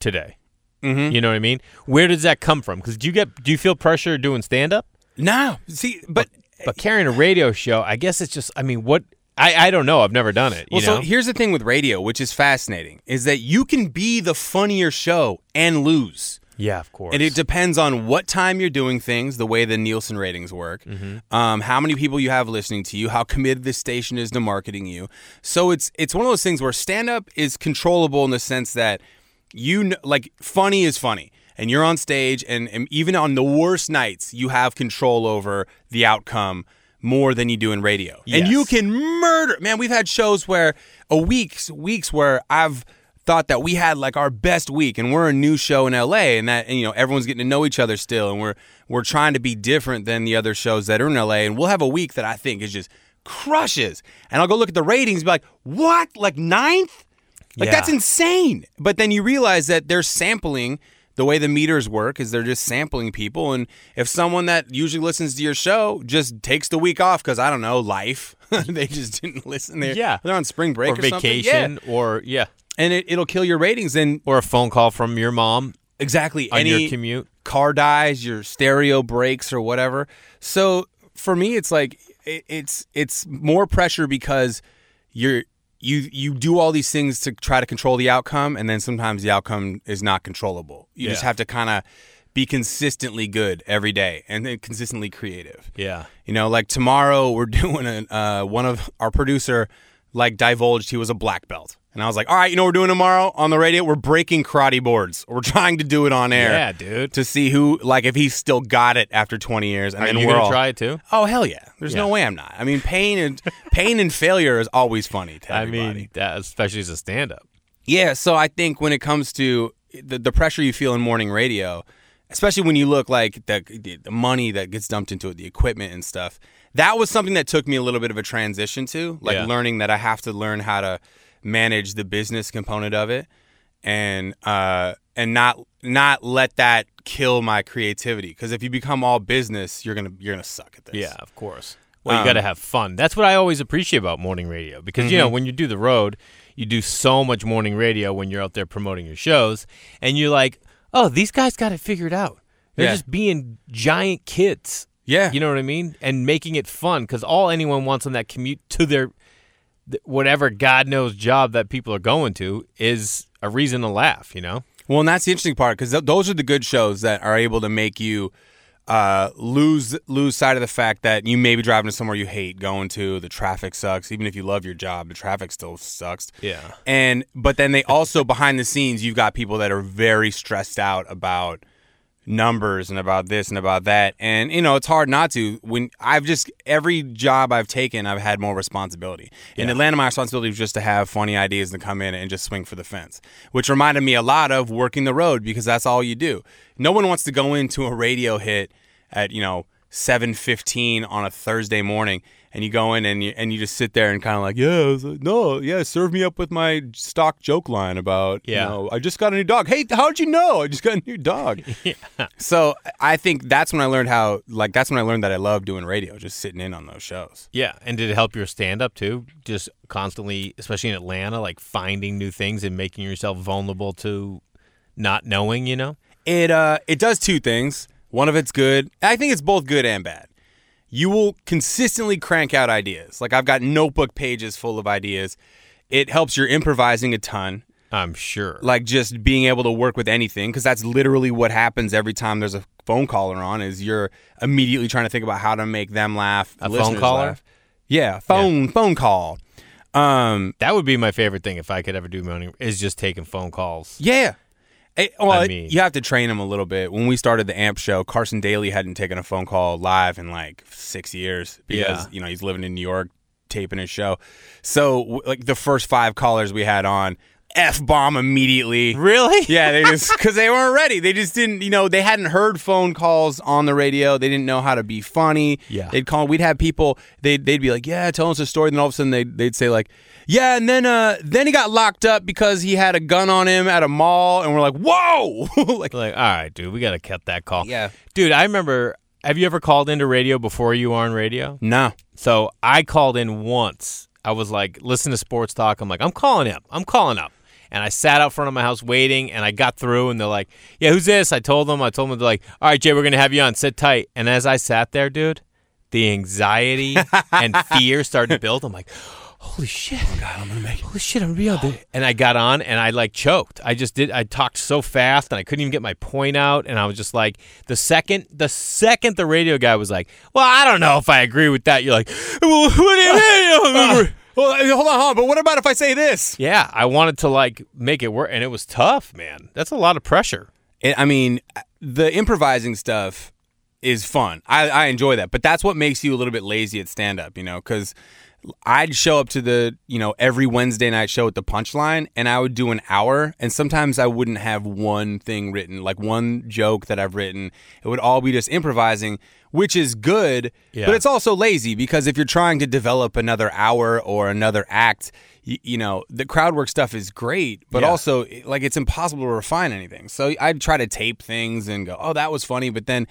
today. Mhm. You know what I mean? Where does that come from? Because do you get do you feel pressure doing stand up? no, see, but But carrying a radio show, I guess it's just. I mean, what? I I don't know. I've never done it. You Well, know? so here's the thing with radio, which is fascinating, is that you can be the funnier show and lose. yeah, of course. And it depends on what time you're doing things, the way the Nielsen ratings work, Mm-hmm. um, how many people you have listening to you, how committed this station is to marketing you. So it's it's one of those things where stand up is controllable in the sense that you kn- like funny is funny. And you're on stage, and, and even on the worst nights, you have control over the outcome more than you do in radio. And you can murder. Man, we've had shows where a weeks weeks where I've thought that we had like our best week and we're a new show in LA and that and, you know everyone's getting to know each other still and we're we're trying to be different than the other shows that are in LA and we'll have a week that I think is just crushes and I'll go look at the ratings and be like what like ninth like Yeah. that's insane but then you realize that they're sampling the way the meters work is they're just sampling people and if someone that usually listens to your show just takes the week off because i don't know life they just didn't listen. They're, Yeah. they're on spring break or or, vacation, Yeah. or yeah, and it, it'll kill your ratings. And or a phone call from your mom exactly on any your commute. car dies, your stereo breaks or whatever. So for me, it's like it, it's it's more pressure because you're you you do all these things to try to control the outcome, and then sometimes the outcome is not controllable. You just have to kind of be consistently good every day and then consistently creative. Yeah. You know, like tomorrow we're doing a uh, one of our producer like divulged he was a black belt. And I was like, all right, you know what we're doing tomorrow on the radio? We're breaking karate boards. We're trying to do it on air. Yeah, dude. To see who, like, if he's still got it after 20 years. And Are then you we're gonna all, try it too? Oh, hell yeah. There's no Yeah. way I'm not. I mean, pain and pain and failure is always funny to I everybody. mean, that, especially as a stand-up. Yeah, so I think when it comes to the, the pressure you feel in morning radio, especially when you look like the, the the money that gets dumped into it, the equipment and stuff, that was something that took me a little bit of a transition to, like Yeah. learning that I have to learn how to manage the business component of it, and uh, and not not let that kill my creativity. Because if you become all business, you're gonna you're gonna suck at this. Yeah, of course. Well, you Um, got to have fun. That's what I always appreciate about morning radio because you know Mm-hmm. when you do the road, you do so much morning radio when you're out there promoting your shows, and you're like, oh, these guys got it figured out. They're Yeah. just being giant kids. yeah, You know what I mean? And making it fun because all anyone wants on that commute to their th- whatever God knows job that people are going to is a reason to laugh. You know? Well, and that's the interesting part because th- those are the good shows that are able to make you uh, lose lose sight of the fact that you may be driving to somewhere you hate going to. The traffic sucks, even if you love your job. The traffic still sucks. Yeah. And but then they also behind the scenes, you've got people that are very stressed out about numbers and about this and about that. And you know, it's hard not to when I've just every job I've taken, I've had more responsibility. In Yeah. Atlanta, my responsibility was just to have funny ideas and come in and just swing for the fence, which reminded me a lot of working the road because that's all you do. No one wants to go into a radio hit at you know. 7:15 on a Thursday morning and you go in and you and you just sit there and kind of like yeah I was like, no yeah serve me up with my stock joke line about Yeah. you know I just got a new dog hey how'd you know I just got a new dog yeah. so I think that's when I learned how like that's when I learned that I love doing radio just sitting in on those shows Yeah, and did it help your stand up too? Just constantly, especially in Atlanta, like finding new things and making yourself vulnerable to not knowing, you know? It uh it does two things. One of it's good. I think it's both good and bad. You will consistently crank out ideas. Like I've got notebook pages full of ideas. It helps your improvising a ton. I'm sure. Like just being able to work with anything because that's literally what happens every time there's a phone caller on is you're immediately trying to think about how to make them laugh. A phone caller? laugh. Yeah, phone phone call. Um that would be my favorite thing if I could ever do money is just taking phone calls. Yeah. Eh, well, I mean- you have to train him a little bit. When we started the AMP show, Carson Daly hadn't taken a phone call live in like six years because Yeah. you know he's living in New York, taping his show. So like the first five callers we had on, f bomb immediately. Really? Yeah, they just because they weren't ready. They just didn't, you know, they hadn't heard phone calls on the radio. They didn't know how to be funny. Yeah. they'd call. We'd have people. They'd they'd be like, "Yeah, tell us a story." Then all of a sudden they'd they'd say like, "Yeah," and then uh then he got locked up because he had a gun on him at a mall, and we're like, "Whoa!" like, Like, all right, dude, we got to cut that call. Yeah. Dude, I remember, have you ever called into radio before you were on radio? no, So I called in once. I was like, listen to sports talk. I'm like, I'm calling him. I'm calling up. And I sat out front of my house waiting, and I got through, and they're like, "Yeah, who's this?" I told them. I told them they're like, "All right, Jay, we're gonna have you on. Sit tight." And as I sat there, dude, the anxiety and fear started to build. I'm like, "Holy shit! Oh God, I'm gonna make it. Holy shit, I'm gonna be on there." And I got on, and I like choked. I just did. I talked so fast, and I couldn't even get my point out. And I was just like, the second, the second the radio guy was like, "Well, I don't know if I agree with that," you're like, "Well, what do you mean?" well, hold on, hold on. But what about if I say this? Yeah, I wanted to like make it work, and it was tough, man. That's a lot of pressure. It, I mean, the improvising stuff is fun. I, I enjoy that, but that's what makes you a little bit lazy at stand up, you know, because I'd show up to the, you know, every Wednesday night show at the punchline and I would do an hour and sometimes I wouldn't have one thing written, like one joke that I've written. It would all be just improvising, which is good, Yeah. but it's also lazy because if you're trying to develop another hour or another act, you, you know, the crowd work stuff is great, but Yeah. also like it's impossible to refine anything. So I'd try to tape things and go, "Oh, that was funny," but then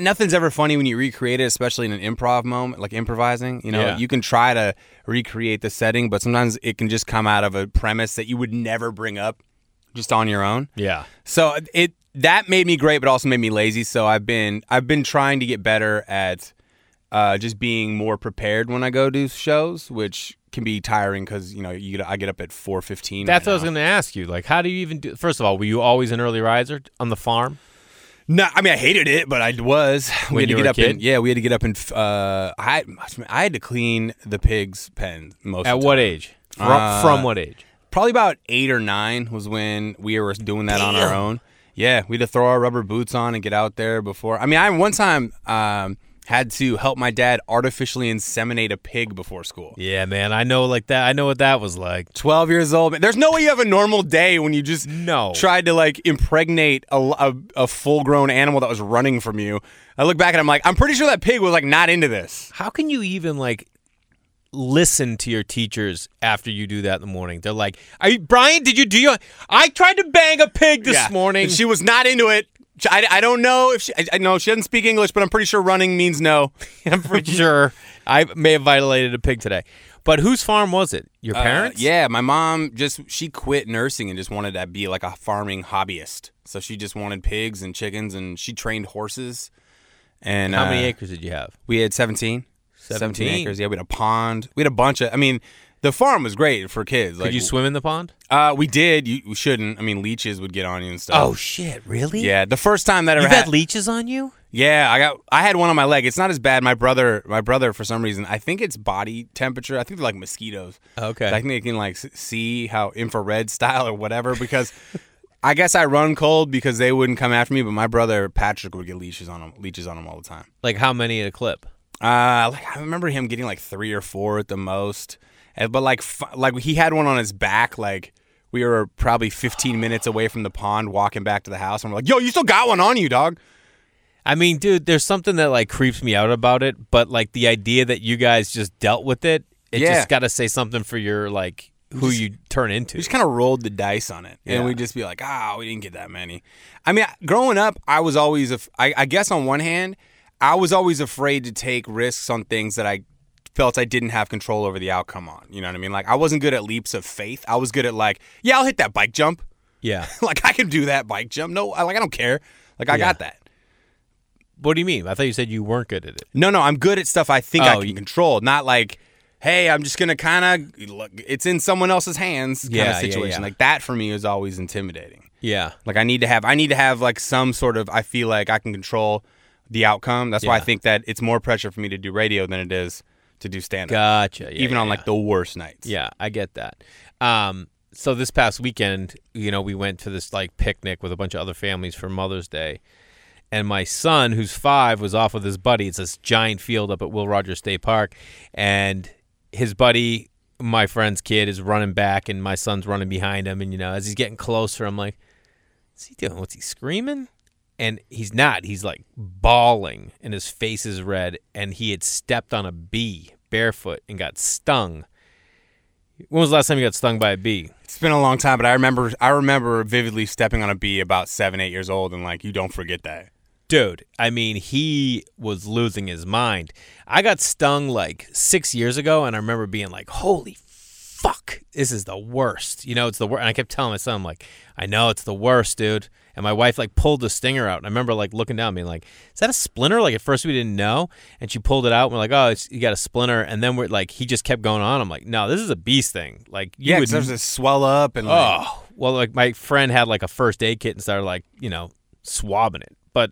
nothing's ever funny when you recreate it, especially in an improv moment, like improvising. You know, Yeah. you can try to recreate the setting, but sometimes it can just come out of a premise that you would never bring up just on your own. Yeah. So it that made me great, but also made me lazy. So I've been I've been trying to get better at uh, just being more prepared when I go do shows, which can be tiring because you know you I get up at four fifteen. That's what I was going to ask you. Like, how do you even do? First of all, were you always an early riser on the farm? No, I mean I hated it, but I was. we When had to get up and yeah, we had to get up and uh, I I had to clean the pigs' pen most. At of what time. age? From, Uh, from what age? Probably about eight or nine was when we were doing that on our own. Yeah, we had to throw our rubber boots on and get out there before. I mean, I one time um, had to help my dad artificially inseminate a pig before school. Yeah, man. I know like that. I know what that was like. 12 years old. There's no way you have a normal day when you just No. tried to like impregnate a, a, a full grown animal that was running from you. I look back and I'm like, I'm pretty sure that pig was like not into this. How can you even like listen to your teachers after you do that in the morning? They're like, "Are you, Brian? Did you do your? I tried to bang a pig this Yeah. morning." And she was not into it. I, I don't know if she, I, I know she doesn't speak English, but I'm pretty sure running means no. I'm pretty sure I may have violated a pig today. But whose farm was it? Your Uh, parents? yeah, my mom just she quit nursing and just wanted to be like a farming hobbyist. So she just wanted pigs and chickens, and she trained horses. And How many uh, acres did you have? We had 17. 17 17? acres. Yeah, we had a pond. We had a bunch of. I mean, the farm was great for kids. Could like, you swim in the pond? Uh, we did. You, we shouldn't. I mean, leeches would get on you and stuff. Oh shit! Really? yeah. The first time that ever had, had leeches on you? yeah, I got. I had one on my leg. It's not as bad. My brother, my brother, for some reason, I think it's body temperature. I think they're like mosquitoes. Okay. I think they can like see how infrared style or whatever because. I guess I run cold because they wouldn't come after me, but my brother Patrick would get leeches on him, leeches on him all the time. Like how many at a clip? Uh, like I remember him getting like three or four at the most, And- but like f- like he had one on his back. Like we were probably 15 minutes away from the pond, walking back to the house, and we're like, "Yo, you still got one on you, dog?" I mean, dude, there's something that like creeps me out about it, but like the idea that you guys just dealt with it, it Yeah. just got to say something for your like who Just- you turn into. We just kind of rolled the dice on it, and we'd just be like, "Ah, we didn't get that many." I mean, growing up, I was always, af- I, I guess, on one hand, I was always afraid to take risks on things that I felt I didn't have control over the outcome on. You know what I mean? Like I wasn't good at leaps of faith. I was good at like, yeah, I'll hit that bike jump. yeah. like I can do that bike jump. No, I, like I don't care. Like I Yeah. got that. What do you mean? I thought you said you weren't good at it. No, no, I'm good at stuff I think I Oh, can you- control. Not like, hey, I'm just gonna kind of look. It's in someone else's hands kind Yeah, of yeah, situation. yeah. Like that for me is always intimidating. Yeah. Like I need to have, I need to have like some sort of. I feel like I can control the outcome. That's why I Yeah. think that it's more pressure for me to do radio than it is to do stand up, Gotcha. Yeah, even yeah, on yeah. like the worst nights. Yeah, I get that. Um, so this past weekend, you know, we went to this like picnic with a bunch of other families for Mother's Day. And my son, who's five, was off with his buddy. It's this giant field up at Will Rogers State Park. And his buddy, my friend's kid, is running back, and my son's running behind him. And, you know, as he's getting closer, I'm like, what's he doing? What's he screaming? And he's not. He's like bawling, and his face is red. And he had stepped on a bee barefoot and got stung. When was the last time you got stung by a bee? It's been a long time, but I remember, I remember vividly stepping on a bee about seven, eight years old, and like you don't forget that. Dude, I mean, he was losing his mind. I got stung like six years ago, and I remember being like, holy fuck, this is the worst. You know, it's the worst. And I kept telling my son, I'm like, I know it's the worst, dude. And my wife like pulled the stinger out. And I remember like looking down, being like, is that a splinter? Like at first we didn't know. And she pulled it out. And we're like, oh, it's, you got a splinter. And then we're like, he just kept going on. I'm like, no, this is a beast thing." Like, you Yeah, would there's this swell up and like, Oh, well, like my friend had like a first aid kit and started like, you know, swabbing it. But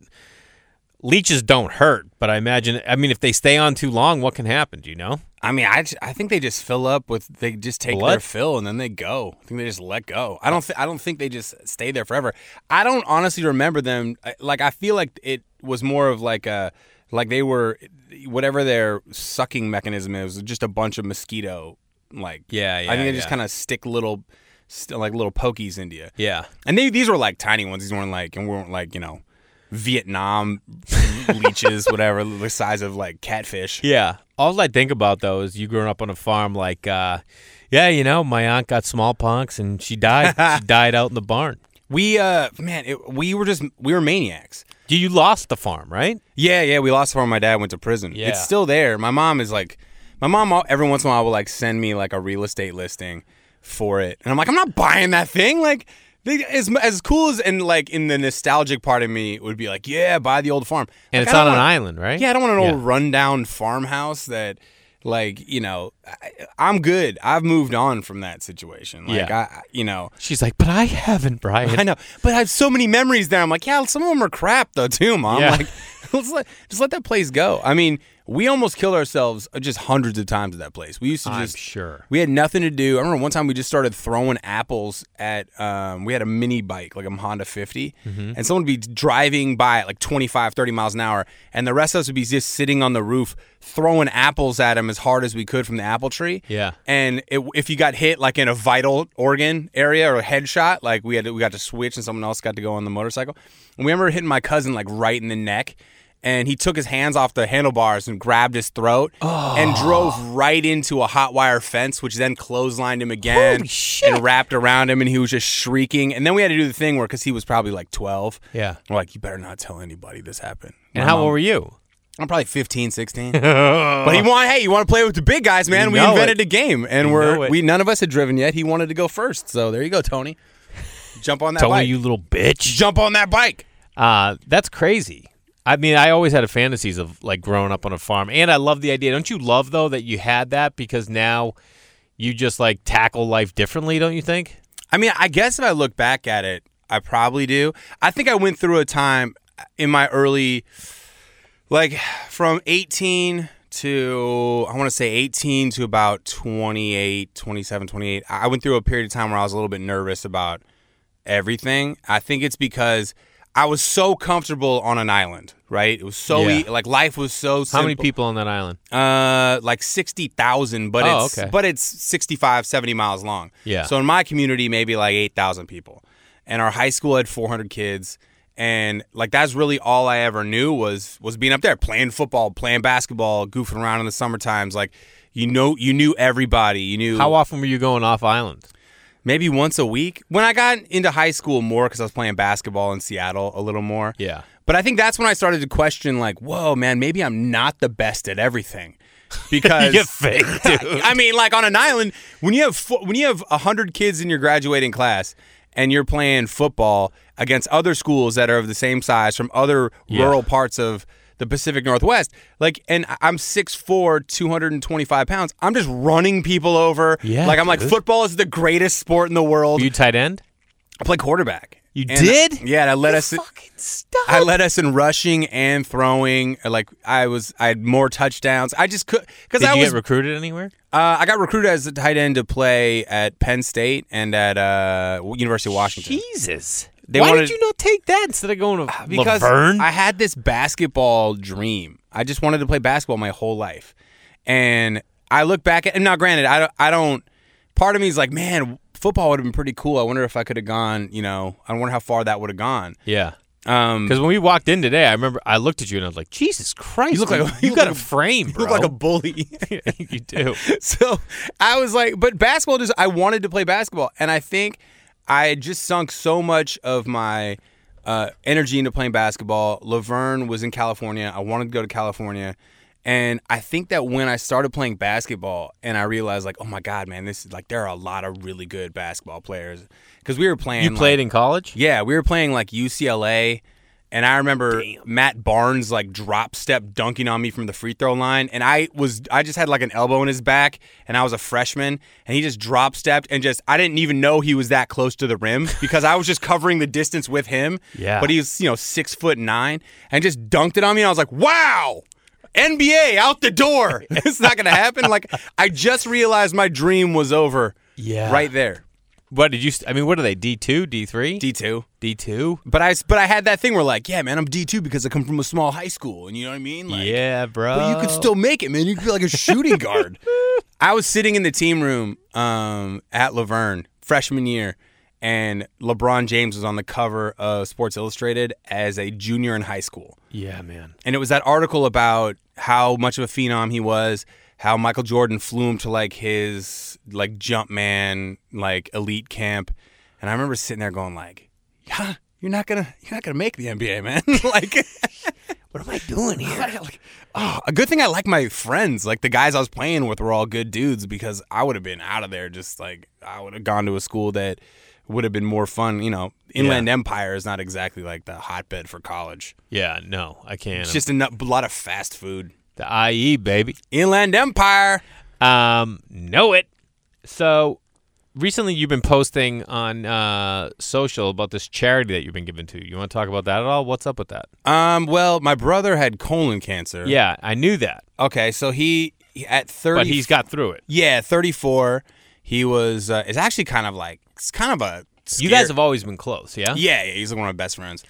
leeches don't hurt. But I imagine, I mean, if they stay on too long, what can happen? Do you know? I mean, I, I think they just fill up with they just take their Blood? fill and then they go. I think they just let go. I don't th- I don't think they just stay there forever. I don't honestly remember them. Like I feel like it was more of like a like they were whatever their sucking mechanism is, just a bunch of mosquito. Like Yeah, yeah I think they just kind of stick little st- like little pokies into you. Yeah. And they these were like tiny ones. These weren't like and weren't like you know Vietnam leeches, whatever the size of like catfish. Yeah. All I think about though is you growing up on a farm, like, uh, yeah, you know, my aunt got smallpox and she died. she died out in the barn. We uh man, it, we were just we were maniacs. You lost the farm, right? Yeah, yeah, we lost the farm. My dad went to prison. Yeah. It's still there. My mom is like, my mom every once in a while will like send me like a real estate listing for it, and I'm like, I'm not buying that thing. Like, they, as as cool as and like in the nostalgic part of me would be like, yeah, buy the old farm. And Like, it's on don't an want- island, right? Yeah, I don't want an Yeah. old rundown farmhouse that, like, you know, I, I'm good. I've moved on from that situation. Like, Yeah. I, you know, She's like, but I haven't, Brian. I know, but I have so many memories there. I'm like, yeah, some of them are crap though too, mom. Yeah. Like, let's let just let that place go. I mean, we almost killed ourselves just hundreds of times at that place. We used to I'm just sure. we had nothing to do. I remember one time we just started throwing apples at. Um, we had a mini bike, like a Honda 50, Mm-hmm. and someone would be driving by at like 25, 30 miles an hour, and the rest of us would be just sitting on the roof throwing apples at him as hard as we could from the apple tree. Yeah. And it, if you got hit like in a vital organ area or a headshot, like we had to, we got to switch and someone else got to go on the motorcycle. And we remember hitting my cousin like right in the neck. And he took his hands off the handlebars and grabbed his throat and drove right into a hot wire fence, which then clotheslined him again and wrapped around him. And he was just shrieking. And then we had to do the thing where, because he was probably like 12, Yeah. we're like, you better not tell anybody this happened. And My how mom- old were you? I'm probably 15, 16. but he want, hey, you want to play with the big guys, man? You we invented it. a game, and You we're we none of us had driven yet. He wanted to go first, so there you go, Tony. Jump on that Tony, bike. you little bitch. Jump on that bike. Uh, that's crazy. I mean, I always had fantasies of like growing up on a farm, and I love the idea. Don't you love though that you had that because now you just like tackle life differently? Don't you think? I mean, I guess if I look back at it, I probably do. I think I went through a time in my early, like from 18 to, I want to say 18 to about 28, 27, 28. I went through a period of time where I was a little bit nervous about everything. I think it's because I was so comfortable on an island, right? It was so, Yeah. e- like, life was so simple. How many people on that island? Uh, like sixty thousand, but Oh, it's okay. but it's 65, 70 miles long. Yeah. So in my community, maybe like eight thousand people, and our high school had four hundred kids, and like that's really all I ever knew was was being up there playing football, playing basketball, goofing around in the summer times. Like you know, you knew everybody. You knew How often were you going off island? Maybe once a week. When I got into high school more because I was playing basketball in Seattle a little more. Yeah. But I think that's when I started to question, like, whoa, man, maybe I'm not the best at everything. Because You fake, dude. I mean, like on an island, when you have fo- when you have hundred kids in your graduating class and you're playing football against other schools that are of the same size from other Yeah. rural parts of the Pacific Northwest, like, and I- I'm 6'4", 225 pounds. I'm just running people over. Yeah, like I'm like dude. football is the greatest sport in the world. Were you tight end? I play quarterback. You And- did? Yeah, and I led us. Fucking stop. I led us in rushing and throwing. Like I was, I had more touchdowns. I just could because I you was. get recruited anywhere? uh, I got recruited as a tight end to play at Penn State and at uh, University of Washington. Jesus. They Why wanted- did you not take that instead of going to because La Verne? I had this basketball dream. I just wanted to play basketball my whole life, and I look back at. And now, granted, I don't. I don't. Part of me is like, man, football would have been pretty cool. I wonder if I could have gone. You know, I wonder how far that would have gone. yeah. Um, Because when we walked in today, I remember I looked at you and I was like, Jesus Christ. You look like a- you, you got a a- frame, you bro. look like a bully. you do. so I was like, but basketball just I wanted to play basketball, and I think I had just sunk so much of my uh, energy into playing basketball. La Verne was in California. I wanted to go to California, and I think that when I started playing basketball, and I realized like, oh my god, man, this is like there are a lot of really good basketball players because we were playing. You like- played in college? yeah, we were playing like UCLA, and I remember Matt Barnes like drop step dunking on me from the free throw line, and I was I just had like an elbow in his back, and I was a freshman, and he just drop stepped and just I didn't even know he was that close to the rim because I was just covering the distance with him. Yeah. but he was you know six foot nine and just dunked it on me, and I was like, wow. NBA out the door. it's not going to happen. Like I just realized my dream was over. Yeah. Right there. What did you? st- I mean, what are they? D two, D three, D two. D two? But I, but I had that thing where like, yeah, man, I'm D two because I come from a small high school, and you know what I mean? Like, Yeah, bro. But you could still make it, man. You could be like a shooting guard. I was sitting in the team room um, at La Verne freshman year, and LeBron James was on the cover of Sports Illustrated as a junior in high school, Yeah, man. and it was that article about how much of a phenom he was. How Michael Jordan flew him to like his like jump man like elite camp, and I remember sitting there going like, yeah, you're not gonna you're not gonna make the NBA, man. like, What am I doing here? like, oh, a good thing I like my friends. Like the guys I was playing with were all good dudes because I would have been out of there. Just like I would have gone to a school that would have been more fun. You know, Inland Empire is not exactly like the hotbed for college. Yeah, no, I can't. It's just a, a lot of fast food. The IE baby. Inland Empire. Um, know it. So recently, you've been posting on uh, social about this charity that you've been given to. You want to talk about that at all? What's up with that? Um. Well, my brother had colon cancer. Yeah, I knew that, Okay. So he at thirty. but he's got through it. yeah thirty four. He was. Uh, it's actually kind of like it's kind of a. You guys have always been close, yeah? Yeah, yeah, he's like one of my best friends.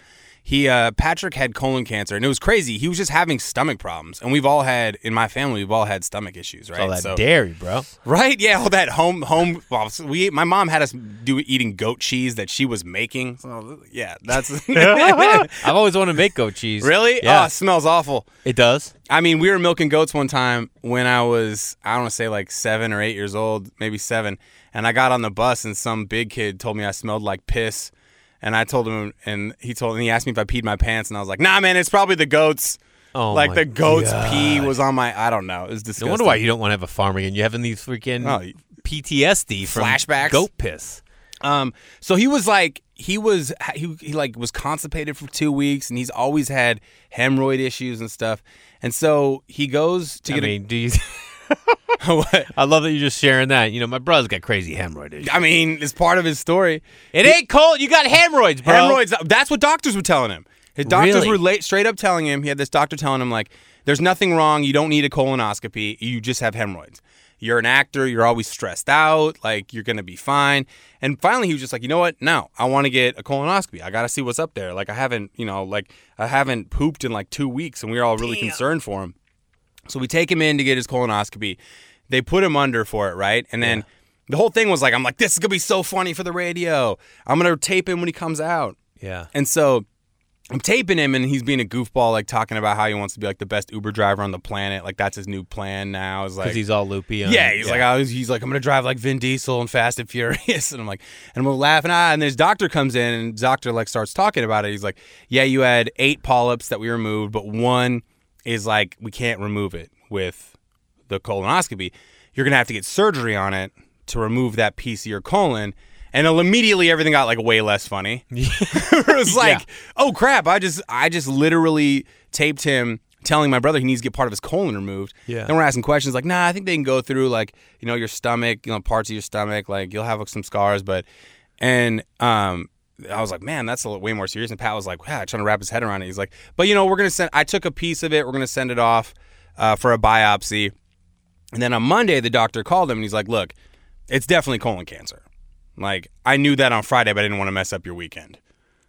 He uh Patrick had colon cancer and it was crazy. He was just having stomach problems. And we've all had in my family, we've all had stomach issues, right? All that So- dairy, bro. Right? Yeah, all that home home well, we my mom had us do eating goat cheese that she was making. So yeah, that's I've always wanted to make goat cheese. Really? Yeah. Oh, it smells awful. It does. I mean, we were milking goats one time when I was, I don't want to say like seven or eight years old, maybe seven. And I got on the bus and some big kid told me I smelled like piss. And I told him, and he told me, he asked me if I peed my pants. And I was like, nah, man, it's probably the goats. Oh, like the goat's God. pee was on my, I don't know. It was No disgusting. wonder why you don't want to have a farm again. You're having these freaking Oh, PTSD from Flashbacks? goat piss. Um, so he was like, he was, he, he like was constipated for two weeks and he's always had hemorrhoid issues and stuff. And so he goes to I get mean, do you, a? I love that you're just sharing that. You know, my brother's got crazy hemorrhoid issues. I mean, it's part of his story. It ain't cold. You got hemorrhoids, bro. Hemorrhoids. That's what doctors were telling him. His doctors Really? were late, straight up telling him. He had this doctor telling him like, "There's nothing wrong. You don't need a colonoscopy. You just have hemorrhoids. You're an actor. You're always stressed out. Like you're gonna be fine." And finally, he was just like, "You know what? No, I want to get a colonoscopy. I got to see what's up there. Like I haven't, you know, like I haven't pooped in like two weeks, and we were all really concerned for him." So we take him in to get his colonoscopy. They put him under for it, right? And then the whole thing was like, I'm like, this is gonna be so funny for the radio. I'm gonna tape him when he comes out. Yeah. And so I'm taping him, and he's being a goofball, like talking about how he wants to be like the best Uber driver on the planet. Like that's his new plan now. Is like Because he's all loopy. On, yeah, he's like, I was, he's like, I'm gonna drive like Vin Diesel and Fast and Furious, and I'm like, and I'm laughing. Ah, and his doctor comes in, and doctor like starts talking about it. He's like, Yeah, you had eight polyps that we removed, but one is like we can't remove it with the colonoscopy. You're gonna have to get surgery on it to remove that piece of your colon. And immediately everything got like way less funny. it was like, Yeah. oh crap! I just, I just literally taped him telling my brother he needs to get part of his colon removed. Yeah. Then we're asking questions like, nah, I think they can go through like, you know, your stomach, you know, parts of your stomach, like you'll have like, some scars, but, and um, I was like, man, that's a way more serious. And Pat was like, yeah, trying to wrap his head around it. He's like, but you know, we're gonna send. I took a piece of it. We're gonna send it off uh, for a biopsy. And then on Monday, the doctor called him and he's like, look, it's definitely colon cancer. Like I knew that on Friday, but I didn't want to mess up your weekend.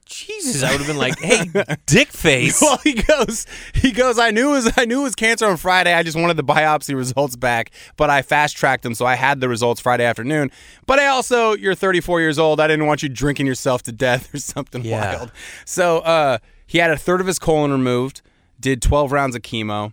Jesus, I would have been like, hey, dick face. Well, he goes, he goes. I knew it was, I knew it was cancer on Friday. I just wanted the biopsy results back, but I fast tracked them, so I had the results Friday afternoon. But I also, you're 34 years old. I didn't want you drinking yourself to death or something Yeah. wild. So uh, he had a third of his colon removed. Did 12 rounds of chemo,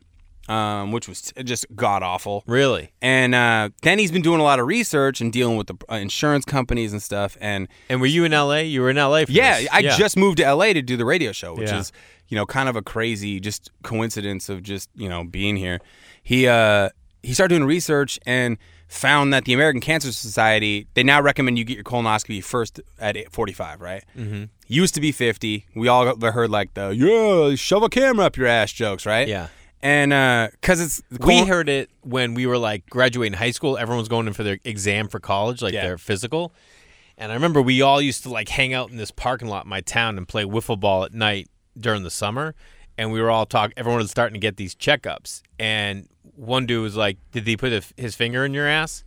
um, which was just god awful. Really? And uh, then he's been doing a lot of research and dealing with the uh, insurance companies and stuff. And And were you in LA? You were in LA for yeah, this. I just moved to LA to do the radio show, which Yeah. is you know kind of a crazy just coincidence of just you know being here. He uh he started doing research and found that the American Cancer Society they now recommend you get your colonoscopy first at 45, right? Mm-hmm. Used to be 50. We all heard like the yeah shove a camera up your ass jokes, right? Yeah. And uh, because it's We heard it when we were like graduating high school. Everyone was going in for their exam for college, like Yeah. their physical. And I remember we all used to like hang out in this parking lot in my town and play wiffle ball at night during the summer. And we were all talking. Everyone was starting to get these checkups. And one dude was like, "Did he put a, his finger in your ass?"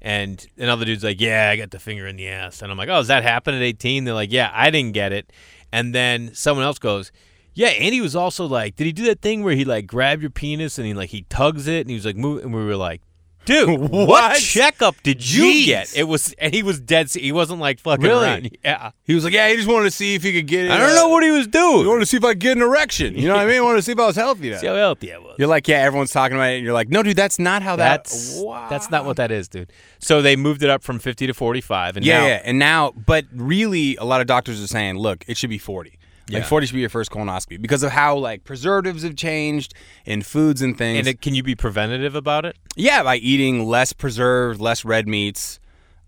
And another dude's like, "Yeah, I got the finger in the ass." And I'm like, "Oh, does that happen at 18?" They're like, "Yeah, I didn't get it." And then someone else goes, "Yeah, Andy was also like, did he do that thing where he like grabbed your penis and he like he tugs it and he was like move?" And we were like, Dude, what, What? checkup did you Jeez. get? It was, and he was dead. He wasn't like fucking Really? around. Yeah, He was like, yeah, he just wanted to see if he could get. It. I don't know uh, what he was doing. He wanted to see if I could get an erection. You know what I mean? I wanted to see if I was healthy. Now. See how healthy I was. You're like, yeah, everyone's talking about it. And you're like, no, dude, that's not how that. That's Wow. that's not what that is, dude. So they moved it up from 50 to 45, and Yeah, now yeah, and now, but really, a lot of doctors are saying, look, it should be 40. Like 40 should be your first colonoscopy because of how like preservatives have changed in foods and things. and it, can you be preventative about it? yeah, by eating less preserved, less red meats,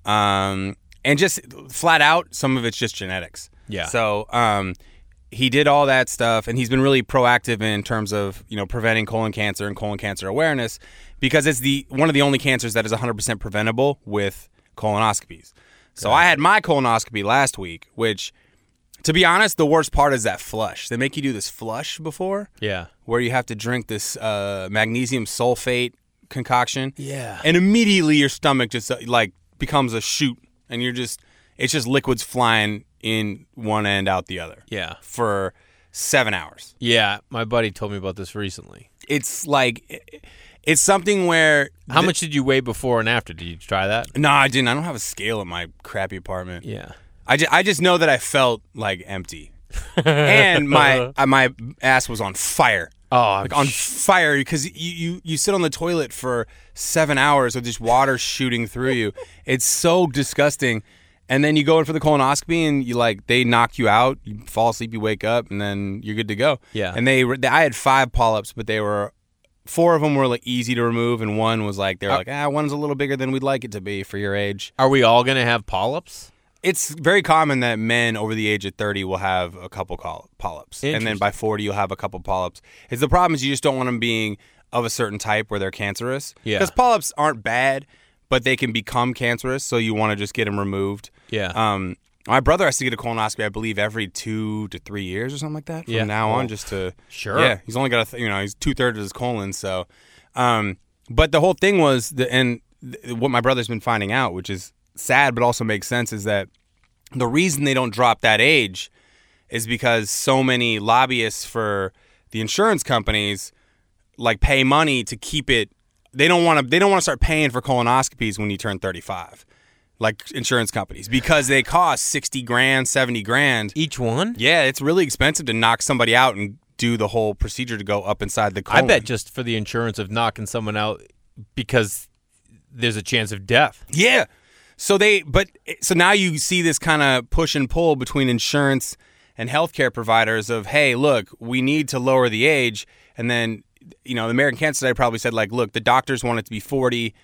um, and just flat out, some of it's just genetics. Yeah. So um, he did all that stuff, and he's been really proactive in terms of you know preventing colon cancer and colon cancer awareness because it's the one of the only cancers that is 100% preventable with colonoscopies. So I had my colonoscopy last week, which, to be honest, the worst part is that flush. They make you do this flush before Yeah. where you have to drink this uh, magnesium sulfate concoction. Yeah. And immediately your stomach just uh, like becomes a chute and you're just it's just liquids flying in one end out the other Yeah. for 7 hours. Yeah. My buddy told me about this recently. It's like it's something where How much did you weigh before and after? Did you try that? No, I didn't. I don't have a scale in my crappy apartment. Yeah. I just, I just know that I felt like empty. and my uh, my ass was on fire. Oh, like on fire because you, you you sit on the toilet for seven hours with just water shooting through you. It's so disgusting. And then you go in for the colonoscopy and you like they knock you out. You fall asleep, you wake up, and then you're good to go. Yeah. And they, were- I had five polyps, but they were four of them were like easy to remove, and one was like they're like ah one's a little bigger than we'd like it to be for your age. Are we all gonna have polyps? It's very common that men over the age of 30 will have a couple polyps. And then by 40, you'll have a couple polyps. Is the problem is you just don't want them being of a certain type where they're cancerous. Yeah. Because polyps aren't bad, but they can become cancerous. So you want to just get them removed. Yeah. Um, my brother has to get a colonoscopy, I believe, every two to three years or something like that. From Yeah. now on, just to sure. Yeah, he's only got a th- you know he's two thirds of his colon. So, um, but the whole thing was the and th- what my brother's been finding out, which is sad but also makes sense, is that the reason they don't drop that age is because so many lobbyists for the insurance companies like pay money to keep it they don't want to they don't want to start paying for colonoscopies when you turn 35 like insurance companies because they cost 60 grand 70 grand Each one? yeah it's really expensive to knock somebody out and do the whole procedure to go up inside the I bet just for the insurance of knocking someone out because there's a chance of death. Yeah. So they, but so now you see this kind of push and pull between insurance and healthcare providers of, hey, look, we need to lower the age, and then you know the American Cancer Society probably said like, look, the doctors want it to be forty.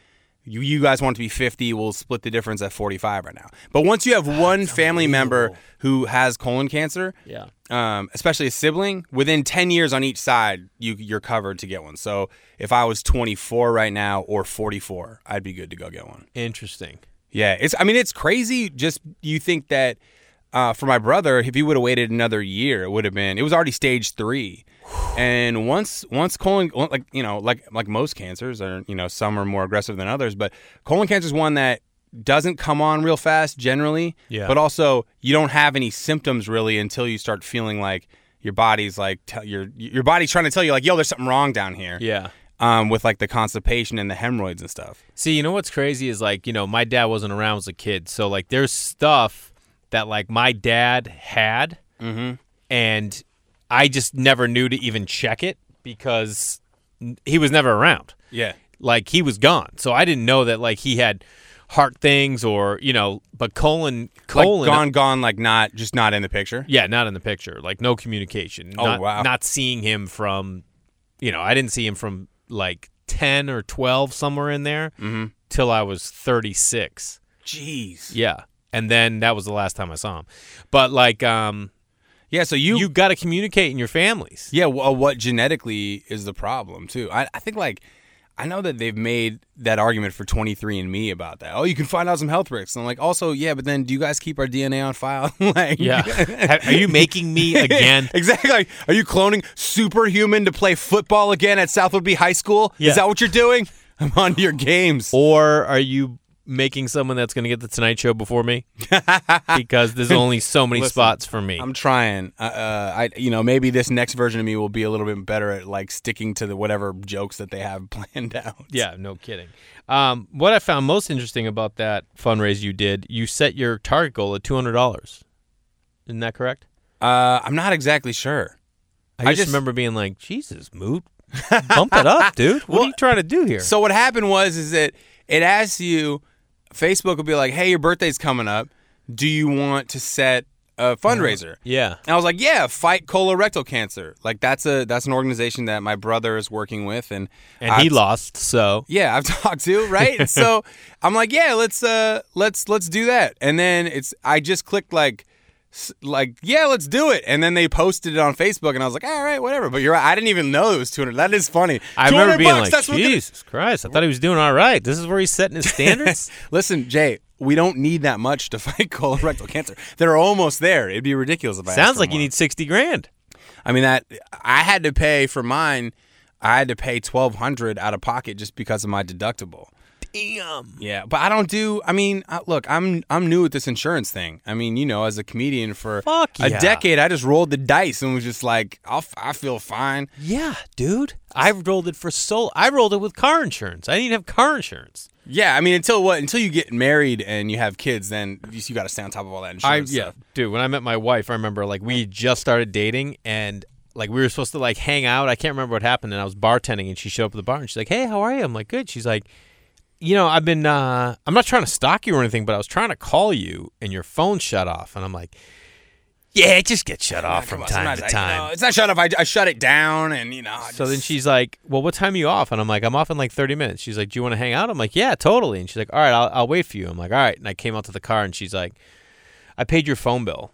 You, you guys want it to be 50, we'll split the difference at 45 right now. But once you have one family member who has colon cancer, Yeah. um, especially a sibling, within 10 years on each side, you, you're covered to get one. So if I was 24 right now or 44, I'd be good to go get one. Interesting. Yeah, it's. I mean, it's crazy. Just you think that uh, for my brother, if he would have waited another year, it would have been. It was already stage three, and once once colon like you know like like most cancers are you know some are more aggressive than others, but colon cancer is one that doesn't come on real fast generally. Yeah. But also you don't have any symptoms really until you start feeling like your body's like tell your your body's trying to tell you like yo there's something wrong down here. Yeah. Um, with like the constipation and the hemorrhoids and stuff. See, you know what's crazy is like, you know, my dad wasn't around as a kid. So like there's stuff that like my dad had and I just never knew to even check it because he was never around. Yeah. Like he was gone. So I didn't know that like he had heart things or, you know, but colon colon like gone, gone, like not just not in the picture. Yeah, not in the picture. Like no communication. Oh, not, wow. Not seeing him from, you know, I didn't see him from like ten or twelve somewhere in there Mm-hmm. till I was thirty six. Jeez. Yeah, and then that was the last time I saw him. But like, um, Yeah. So you, you got to communicate in your families. yeah. Well, what genetically is the problem too? I, I think like I know that they've made that argument for 23andMe about that. Oh, you can find out some health risks. And I'm like, also, yeah, but then do you guys keep our DNA on file? like, Yeah. Are you making me again? exactly. Like, are you cloning superhuman to play football again at Southwood B High School? Yeah. Is that what you're doing? I'm on your games. Or are you making someone that's going to get the Tonight Show before me because there's only so many Listen, spots for me. I'm trying. Uh, uh, I you know maybe this next version of me will be a little bit better at like sticking to the whatever jokes that they have planned out. yeah, no kidding. Um, what I found most interesting about that fundraise you did, you set your target goal at two hundred dollars. Isn't that correct? Uh, I'm not exactly sure. I, I just, just- remember being like, Jesus, Moote, bump it up, dude. What are you trying to do here? So what happened was is that it asks you, Facebook will be like, "Hey, your birthday's coming up. Do you want to set a fundraiser?" yeah, And I was like, "Yeah, fight colorectal cancer. Like that's a that's an organization that my brother is working with, and and he I've- lost. So Yeah, I've talked to right. so I'm like, yeah, let's uh let's let's do that. And then it's I just clicked like like yeah, let's do it. And then they posted it on Facebook, and I was like, all right, whatever. But you're right, I didn't even know it was 200. That is funny. I remember 200 being bucks, like, Jesus Christ, I thought he was doing all right. This is where he's setting his standards. Listen, Jay, we don't need that much to fight colorectal cancer. They're almost there. It'd be ridiculous if I Sounds like you need sixty grand. I mean that I had to pay for mine. I had to pay twelve hundred out of pocket just because of my deductible. Yeah, but I don't do. I mean, uh, look, I'm I'm new at this insurance thing. I mean, you know, as a comedian for Fuck a yeah. decade, I just rolled the dice and was just like, I'll, I feel fine. Yeah, dude. I rolled it for so. I rolled it with car insurance. I didn't even have car insurance. Yeah, I mean, until what? Until you get married and you have kids, then you, you got to stay on top of all that I insurance. yeah, stuff. dude. When I met my wife, I remember like we just started dating and like we were supposed to like hang out. I can't remember what happened, and I was bartending, and she showed up at the bar, and she's like, "Hey, how are you?" I'm like, "Good." She's like, "You know, I've been. uh I'm not trying to stalk you or anything, but I was trying to call you, and your phone shut off." And I'm like, "Yeah, it just gets shut off from time to I- you time." know, it's not shut off. I, I shut it down, and you know. I So then she's like, "Well, what time are you off?" And I'm like, "I'm off in like 30 minutes." She's like, "Do you want to hang out?" I'm like, "Yeah, totally." And she's like, "All right, I'll, I'll wait for you." I'm like, "All right." And I came out to the car, and she's like, "I paid your phone bill."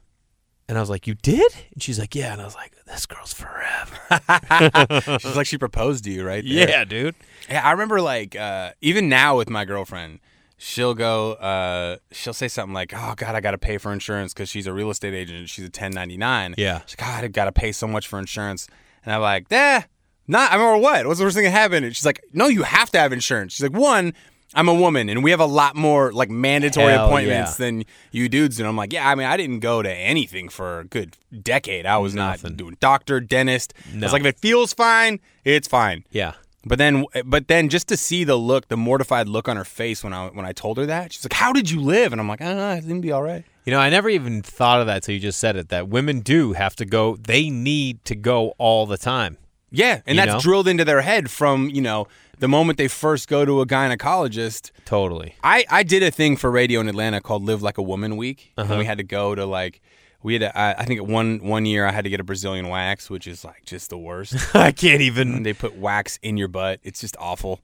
And I was like, "You did?" And she's like, "Yeah." And I was like, "This girl's forever." she's like she proposed to you, right? there. yeah, dude. Yeah, I remember like uh, even now with my girlfriend, she'll go, uh, she'll say something like, "Oh God, I got to pay for insurance because she's a real estate agent. and She's a 1099." Yeah. She's like, God, I got to pay so much for insurance, and I'm like, "Eh, not. I remember what? What's the worst thing that happened?" And she's like, "No, you have to have insurance." She's like, "One." I'm a woman, and we have a lot more like mandatory Hell appointments yeah. than you dudes. And I'm like, yeah, I mean, I didn't go to anything for a good decade. I was Nothing. not doing doctor, dentist. I No. was like, if it feels fine, it's fine. Yeah. But then, but then, just to see the look, the mortified look on her face when I when I told her that, she's like, "How did you live?" And I'm like, "Ah, I think be all right." You know, I never even thought of that till you just said it. That women do have to go. They need to go all the time. Yeah, and You that's know? drilled into their head from you know the moment they first go to a gynecologist. Totally. I I did a thing for radio in Atlanta called "Live Like a Woman Week," Uh-huh. and we had to go to like. We had, to, I, I think, one one year I had to get a Brazilian wax, which is like just the worst. I can't and even. they put wax in your butt. It's just awful.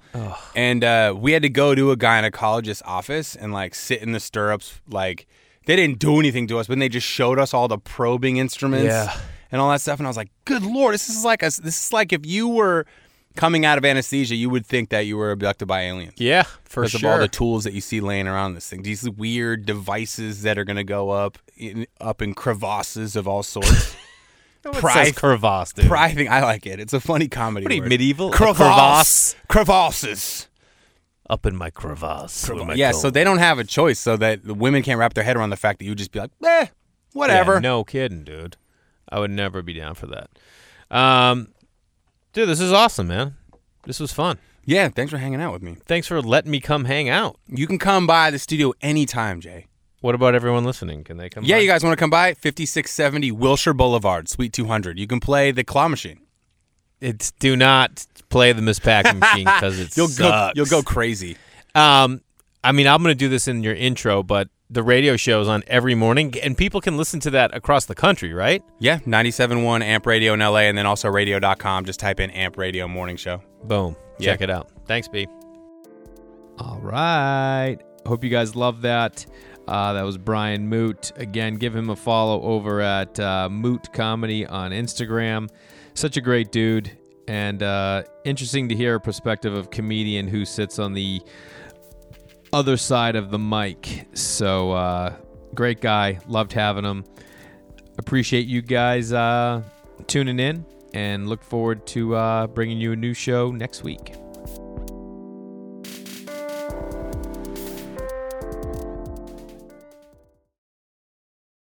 And uh, we had to go to a gynecologist's office and like sit in the stirrups. Like they didn't do anything to us, but they just showed us all the probing instruments Yeah. and all that stuff. And I was like, "Good lord, this is like a, this is like if you were coming out of anesthesia, you would think that you were abducted by aliens." Yeah, for because sure. of all the tools that you see laying around this thing, these weird devices that are going to go up in, up in crevasses of all sorts. It Pri- says crevasse, dude. Pri- I I like it. It's a funny comedy. What are you, word. medieval? A Crevasse. Crevasses. Up in my crevasse. with my Yeah, so they don't have a choice, so that the women can't wrap their head around the fact that you would just be like, eh, whatever. Yeah, no kidding, dude. I would never be down for that. Um, dude, this is awesome, man. This was fun. Yeah, thanks for hanging out with me. Thanks for letting me come hang out. You can come by the studio anytime, Jay. What about everyone listening? Can they come? Yeah, by? you guys want to come by? 5670 Wilshire Boulevard, Suite 200. You can play the claw machine. It's do not play the Miss Packing Machine because it's You'll go, you'll go crazy. Um, I mean, I'm going to do this in your intro, but the radio show is on every morning, and people can listen to that across the country, right? Yeah, 97.1 Amp Radio in LA, and then also radio.com. Just type in Amp Radio Morning Show. Boom. Yeah. Check it out. Thanks, B. All right. Hope you guys love that. Uh, that was Brian Moote. Again, give him a follow over at uh, Moote Comedy on Instagram. Such a great dude, and uh, interesting to hear a perspective of comedian who sits on the other side of the mic. So, uh, great guy. Loved having him. Appreciate you guys uh, tuning in, and look forward to uh, bringing you a new show next week.